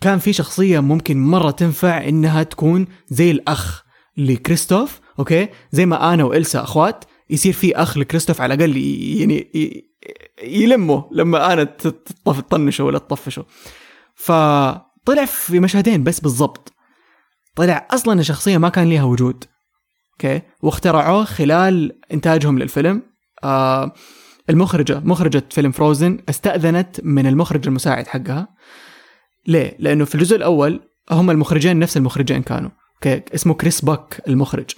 كان في شخصية ممكن مرة تنفع إنها تكون زي الأخ لكريستوف okay؟ زي ما أنا وإلسا أخوات يصير في أخ لكريستوف على الأقل يعني يلمه لما أنا تطنشه ولا تطفشه. فطلع في مشهدين بس بالضبط. طلع أصلا الشخصيه ما كان لها وجود. okay؟ واخترعوه خلال إنتاجهم للفيلم. آه المخرجة مخرجة فيلم Frozen استأذنت من المخرج المساعد حقها. ليه؟ لأنه في الجزء الأول هم المخرجين نفس المخرجين كانوا. okay؟ اسمه كريس باك المخرج.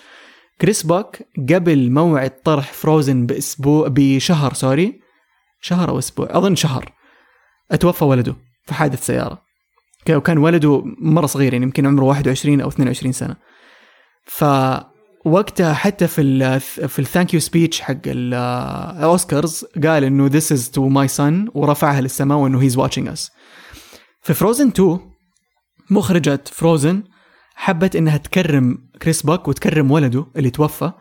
كريس باك قبل موعد طرح Frozen بأسبوع بشهر sorry. شهر أو أسبوع؟ أظن شهر. أتوفى ولده في حادث سيارة. وكان ولده مرة صغير يعني يمكن عمره 21 أو 22 سنة. ف وقتها حتى في ال في ال thank you speech حق الاوسكارز قال إنه this is to my son ورفعها للسماء وإنه he's watching us في Frozen 2 مخرجة Frozen حبت إنها تكرم كريس باك وتكرم ولده اللي توفى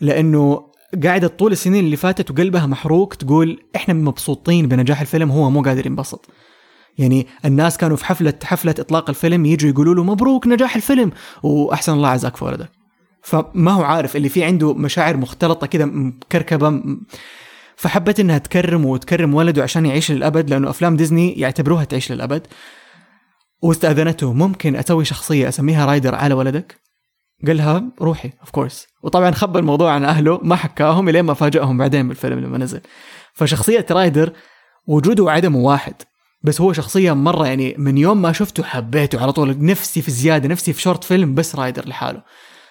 لإنه قاعدة طول السنين اللي فاتت وقلبها محروق تقول إحنا مبسوطين بنجاح الفيلم هو مو قادر ينبسط. يعني الناس كانوا في حفلة حفلة إطلاق الفيلم يجوا يقولوا له مبروك نجاح الفيلم. وأحسن الله عزاك في ولدك فما هو عارف اللي فيه عنده مشاعر مختلطة كذا مكركبة فحبت إنها تكرم وتكرم ولده عشان يعيش للأبد لأنه أفلام ديزني يعتبروها تعيش للأبد. واستأذنته ممكن أسوي شخصية أسميها رايدر على ولدك؟ قال لها روحي of course وطبعا خبى الموضوع عن أهله ما حكاهم إلين ما فاجئهم بعدين بالفيلم لما نزل. فشخصية رايدر وجوده وعدمه واحد. بس هو شخصية مرة يعني من يوم ما شفته حبيته على طول. نفسي في زيادة نفسي في short film بس رايدر لحاله.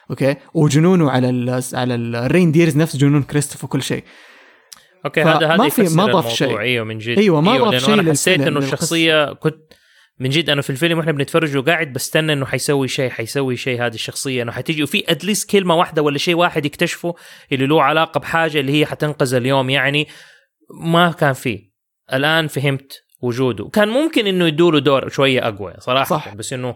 okay؟ وجنونه على ال على ال reindeers نفس جنون كريستوف وكل شيء.
okay هذا هذا في ما ضاف شيء. أيوه من جد.
أيوه ما ضاف شيء
أنا حسيت إنه الشخصية كنت من جد أنا في الفيلم وإحنا بنتفرج وقاعد بستنى إنه حيسوي شيء حيسوي شيء هذه الشخصية. إنه حتيجي وفي at least كلمة واحدة ولا شيء واحد يكتشفه اللي له علاقة بحاجة اللي هي حتنقذ اليوم. يعني ما كان فيه الآن فهمت وجوده. كان ممكن إنه يدوا له دور شوية أقوى صراحة صح. بس إنه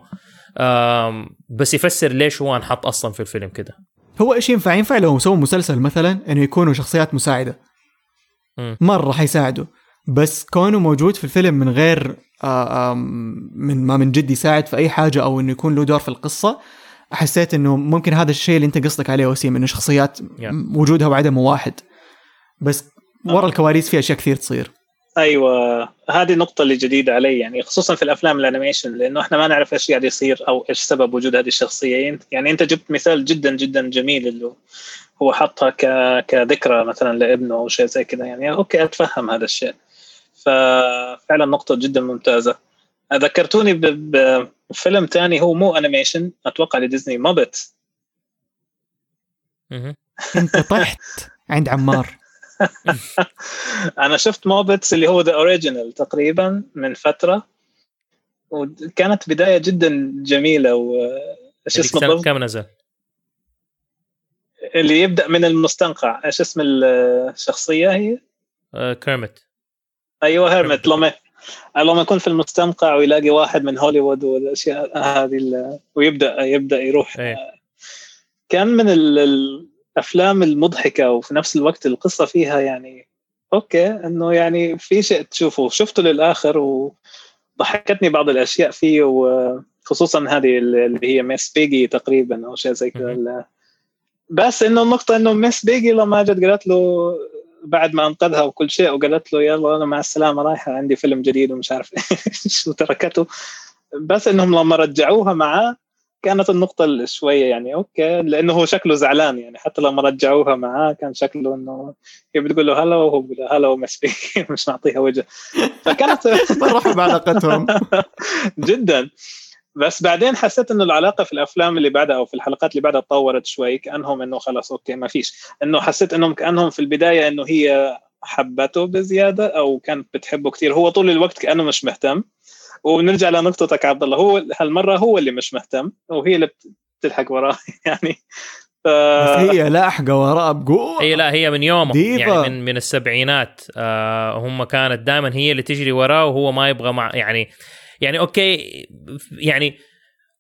بس يفسر ليش هو انحط أصلا في الفيلم كده.
هو إيش ينفع؟ ينفع لو سووا مسلسل مثلا إنه يكونوا شخصيات مساعدة. مرة حيساعده بس كونه موجود في الفيلم من غير آه، من ما من جد يساعد في أي حاجة أو إنه يكون له دور في القصة حسيت إنه ممكن هذا الشيء اللي أنت قصدك عليه وسيم إنه شخصيات yeah. وجودها وعدمه واحد. بس ورا الكواليس في أشياء كثير تصير.
أيوه هذه النقطة اللي جديدة علي يعني خصوصا في الأفلام ال animation لأنه إحنا ما نعرف إيش قاعد يصير أو إيش سبب وجود هذه الشخصية يعني أنت جبت مثال جدا جدا جميل اللي هو حطها ك... كذكرى مثلا لابنه أو شيء زي كذا يعني okay أتفهم هذا الشيء. ففعلا نقطة جدا ممتازة. ذكرتوني بفيلم ثاني هو مو animation أتوقع لديزني Muppets.
أنت طحت عند عمار.
أنا شفت Muppets اللي هو the original تقريبا من فترة وكانت بداية جدا جميلة وايش
اسمه كم نزل؟
اللي يبدأ من المستنقع إيش اسم الشخصية هي؟
آه كيرمت
أيوه كيرمت لما لما يكون في المستنقع ويلاقي واحد من هوليوود والأشياء هذه ويبدا يبدأ يروح أيه. كان من الأفلام المضحكة وفي نفس الوقت القصة فيها يعني okay إنه يعني في شيء تشوفه. شفته للآخر وضحكتني بعض الأشياء فيه وخصوصا هذه اللي هي ميس بيجي تقريبا أو شيء زي كذا. بس إنه النقطة إنه ميس بيجي لما جت قالت له بعد ما أنقذها وكل شيء وقالت له يلا أنا مع السلامة رايحة عندي فيلم جديد ومش عارف إيش وتركته. بس إنهم لما رجعوها معاه كانت النقطة شوية يعني okay لأنه هو شكله زعلان يعني حتى لما رجعوها معاه كان شكله إنه هي بتقول له هلا وهو بيقول هلا ومش مش معطيها وجه. فكانت
فرحوا بعلاقتهم
جدا. بس بعدين حسيت إنه العلاقة في الأفلام اللي بعدها أو في الحلقات اللي بعدها تطورت شوي كأنهم إنه خلص أوكي ما فيش. إنه حسيت إنهم كأنهم في البداية إنه هي حبته بزيادة أو كانت بتحبه كثير هو طول الوقت كأنه مش مهتم. ونرجع لنقطتك عبد الله هو هالمرة هو اللي مش مهتم وهي اللي بتلحق وراه يعني.
ف... بس هي لاحقة وراه بقوة.
هي لا هي من يوم يعني من من السبعينات. آه هم كانت دائما هي اللي تجري وراه وهو ما يبغى مع يعني يعني okay يعني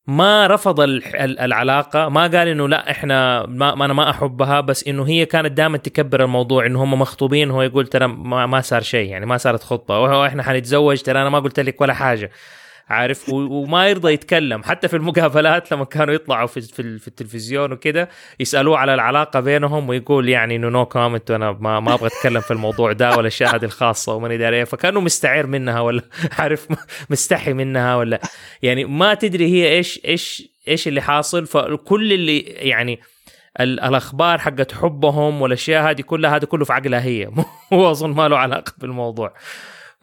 ما رفض العلاقة ما قال إنه لا إحنا ما أنا ما أحبها بس إنه هي كانت دائما تكبر الموضوع إنه هم مخطوبين هو يقول ترى ما, ما صار شيء يعني ما صارت خطبة وإحنا حنتزوج ترى أنا ما قلت لك ولا حاجة. عارف وما يرضى يتكلم. حتى في المقابلات لما كانوا يطلعوا في في التلفزيون وكذا يسألوه على العلاقة بينهم ويقول يعني انه no comment وأنا ما, ما أبغى أتكلم في الموضوع ده ولا الاشياء هذه الخاصه وماني داري. فكأنه مستعر منها ولا عارف مستحي منها ولا. يعني ما تدري هي إيش إيش إيش اللي حاصل. فكل اللي يعني الأخبار حقت حبهم والاشياء هذه كلها هذا كله في عقلها هي. هو أظن ما له علاقة بالموضوع.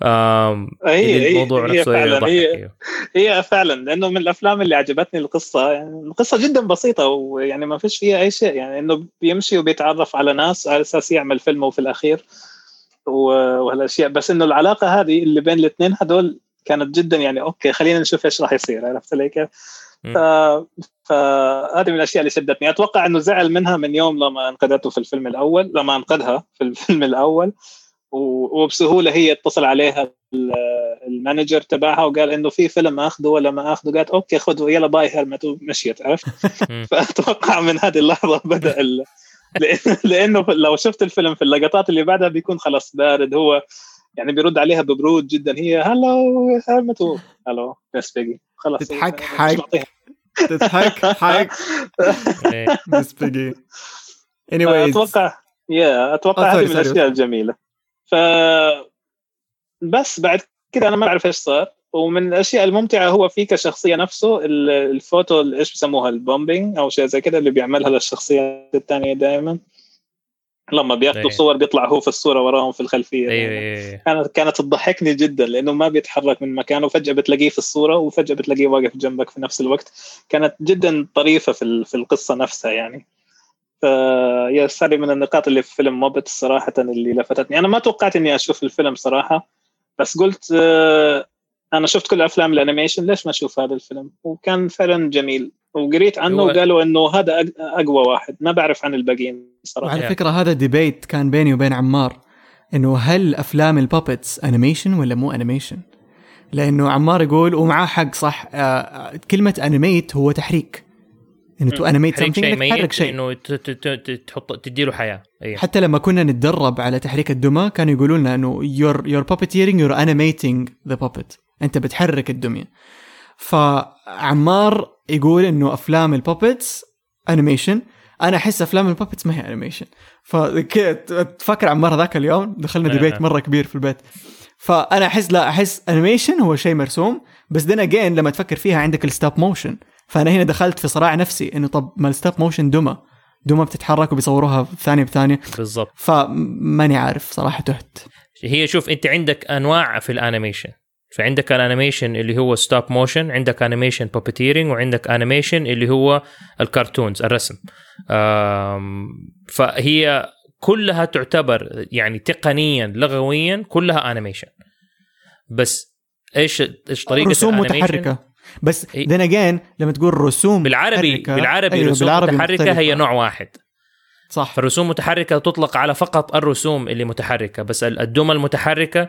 هي الموضوع هي نفسه فعلا هي, هي فعلا لأنه من الأفلام اللي عجبتني القصة. يعني القصة جدا بسيطة ويعني ما فيش فيها أي شيء. يعني إنه بيمشي وبيتعرف على ناس على أساس يعمل فيلمه في الأخير وهالأشياء. بس إنه العلاقة هذه اللي بين الاثنين هدول كانت جدا يعني okay خلينا نشوف إيش راح يصير عرفت علي كيف؟ فهذه من الأشياء اللي شدتني. أتوقع إنه زعل منها من يوم لما أنقذته في الفيلم الأول لما أنقذها في الفيلم الأول. وبسهولة هي اتصل عليها ال manager تبعها وقال إنه في فيلم أخذه ولا ما أخذه؟ قالت okay خذه يلا bye كيرمت. ومشيت عرفت؟ فأتوقع من هذه اللحظة بدأ ال... لأنه لو شفت الفيلم في اللقطات اللي بعدها بيكون خلاص بارد. هو يعني بيرد عليها ببرود جدا. هي hello هيلمت. hello بس بيجي. خلاص.
تضحك حق تضحك حق بس بيجي.
أتوقع يا أتوقع هذه من الأشياء الجميلة. ف بس بعد كده أنا ما أعرف إيش صار. ومن الأشياء الممتعة هو في كشخصية نفسه الفوتو إيش بسموها ال bombing أو شيء زي كده اللي بيعملها للشخصيات الثانية دائما لما بياخذوا أيه. صور بيطلع هو في الصورة وراهم في الخلفية
أيه أيه.
كانت كانت تضحكني جدا لأنه ما بيتحرك من مكانه فجاه بتلاقيه في الصورة وفجأة بتلاقيه واقف جنبك في نفس الوقت. كانت جدا طريفة في في القصة نفسها يعني. فبس هذه من النقاط اللي في فيلم Muppet صراحة اللي لفتتني. أنا ما توقعت إني أشوف الفيلم صراحة بس قلت آه، أنا شفت كل أفلام ال animation ليش ما أشوف هذا الفيلم؟ وكان فعلا جميل. وقريت عنه وقالوا إنه هذا أقوى واحد. ما بعرف عن الباقيين
صراحة. على فكرة هذا debate كان بيني وبين عمار إنه هل أفلام ال puppets animation ولا مو animation لأنه عمار يقول ومعاه حق صح؟ آه كلمة animate هو تحريك. إنه to animate
something إنك تحرك شيء. إنه تحط تدي له حياة.
أيه. حتى لما كنا نتدرب على تحريك الدمى كانوا يقولوا لنا إنه you're you're puppeteering you're animating the puppet أنت بتحرك الدميه فعمار يقول إنه أفلام ال puppets animation أنا أحس أفلام ال puppets ما هي animation فكذا تفكر عمار ذاك اليوم؟ دخلنا debate مرة كبير في البيت. فأنا احس لا أحس animation هو شيء مرسوم. بس then again لما تفكر فيها عندك ال stop motion فأنا هنا دخلت في صراع نفسي إنه طب ما ال stop motion دمى دمى بتتحرك وبيصوروها ثانية بثانية.
بالضبط.
فماني عارف صراحة تهت.
هي شوف أنت عندك أنواع في ال animation. فعندك ال animation اللي هو stop motion عندك animation puppeteering وعندك animation اللي هو ال cartoons الرسم. فهي كلها تعتبر يعني تقنيا لغويا كلها animation بس إيش إيش طريقة
رسوم متحركة. بس then again لما تقول رسوم
بالعربي محركة بالعربي أيوة رسوم بالعربي متحركة مختلفة. هي نوع واحد.
صح.
فالرسوم متحركة تطلق على فقط الرسوم اللي متحركة بس الدمى المتحركة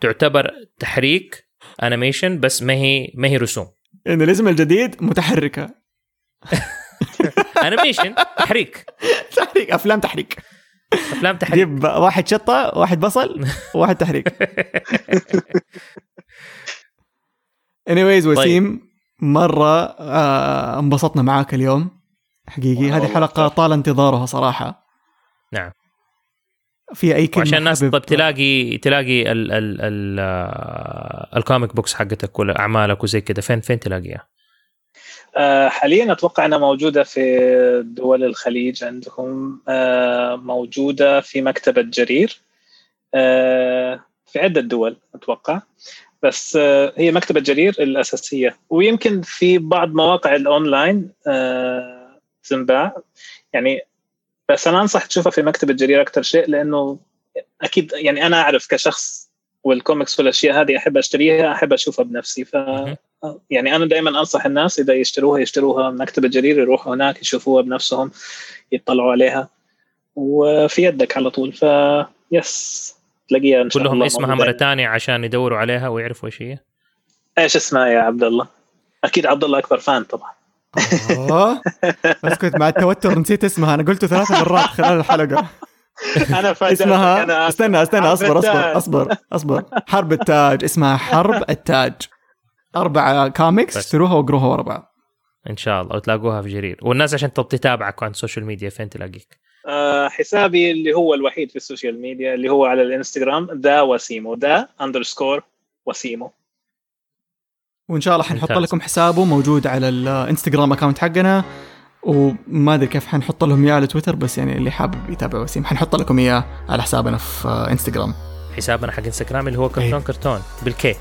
تعتبر تحريك animation بس ما هي ما هي رسوم.
يعني الاسم الجديد متحركة.
animation تحريك.
تحريك أفلام تحريك.
أفلام تحريك.
جيب واحد شطة واحد بصل وواحد تحريك. anyways طيب. وسيم طيب. مرة آه انبسطنا معاك اليوم. حقيقي هذه حلقة طال انتظارها صراحة.
نعم.
في أي كلمة
عشان الناس طب تلاقي تلاقي ال ال ال آه، ال comic books حقتك ولا اعمالك وزي كذا فين فين تلاقيها؟
آه، حاليا أتوقع أنها موجودة في دول الخليج عندهم. آه، موجودة في مكتبة جرير. في عدة دول أتوقع. بس هي مكتبة جرير الأساسية. ويمكن في بعض مواقع الأونلاين تنباع يعني بس أنا أنصح تشوفها في مكتبة جرير أكثر شيء لأنه أكيد يعني أنا أعرف كشخص والكوميكس والأشياء هذه أحب أشتريها أحب أشوفها بنفسي. ف يعني أنا دائما أنصح الناس إذا يشتروها يشتروها مكتبة جرير يروحوا هناك يشوفوها بنفسهم يطلعوا عليها. وفي يدك على طول. ف يس تلاقيها
إن شاء كلهم الله اسمها مرة ثانية عشان يدوروا عليها ويعرفوا إيش هي.
إيش اسمها يا عبد الله؟ أكيد عبد الله أكبر فان طبعا.
اسكت مع التوتر نسيت اسمها أنا قلته ثلاث مرات خلال الحلقة.
أنا
اسمها أنا استنى استنى أصبر أصبر أصبر أصبر. حرب التاج اسمها حرب التاج. أربع كوميكس اشتروها واقروها ورا بعض.
إن شاء الله وتلاقوها في جرير. والناس عشان تتابعك عن ال social media فين تلاقيك؟
آه حسابي اللي هو الوحيد في ال social media اللي هو على الانستغرام the وسيمو. the underscore وسيمو.
وإن شاء الله حنحط لكم حسابه موجود على الانستغرام account حقنا. وما أدري كيف حنحط لهم إياه على تويتر بس يعني اللي حابب يتابع وسيم. حنحط لكم إياه على حسابنا في انستغرام.
حسابنا حق انستغرام اللي هو كرتون أيه. كرتون بال
K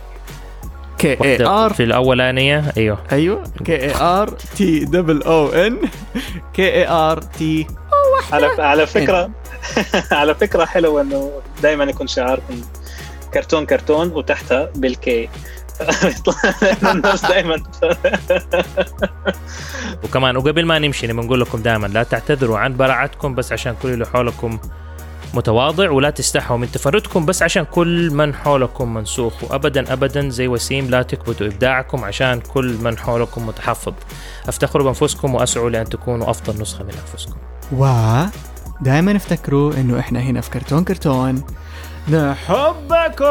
K A R
في الأولانية. أيوه.
أيوه. K A R T double O N K A R T
على على فكره على فكرة حلوة إنه دائما يكون شعاركم كرتون كرتون وتحتها بال K الناس دائما
وكمان وقبل ما نمشي بنقول لكم دائما لا تعتذروا عن براعتكم بس عشان كل اللي حولكم متواضع ولا تستحوا من تفردكم بس عشان كل من حولكم منسوخ. وابدا ابدا زي وسيم لا تكبتوا إبداعكم عشان كل من حولكم متحفظ. افتخروا بأنفسكم وأسعوا لأن تكونوا أفضل نسخة من أنفسكم.
و دائما افتكروا إنه إحنا هنا في كرتون كرتون. نحبكم!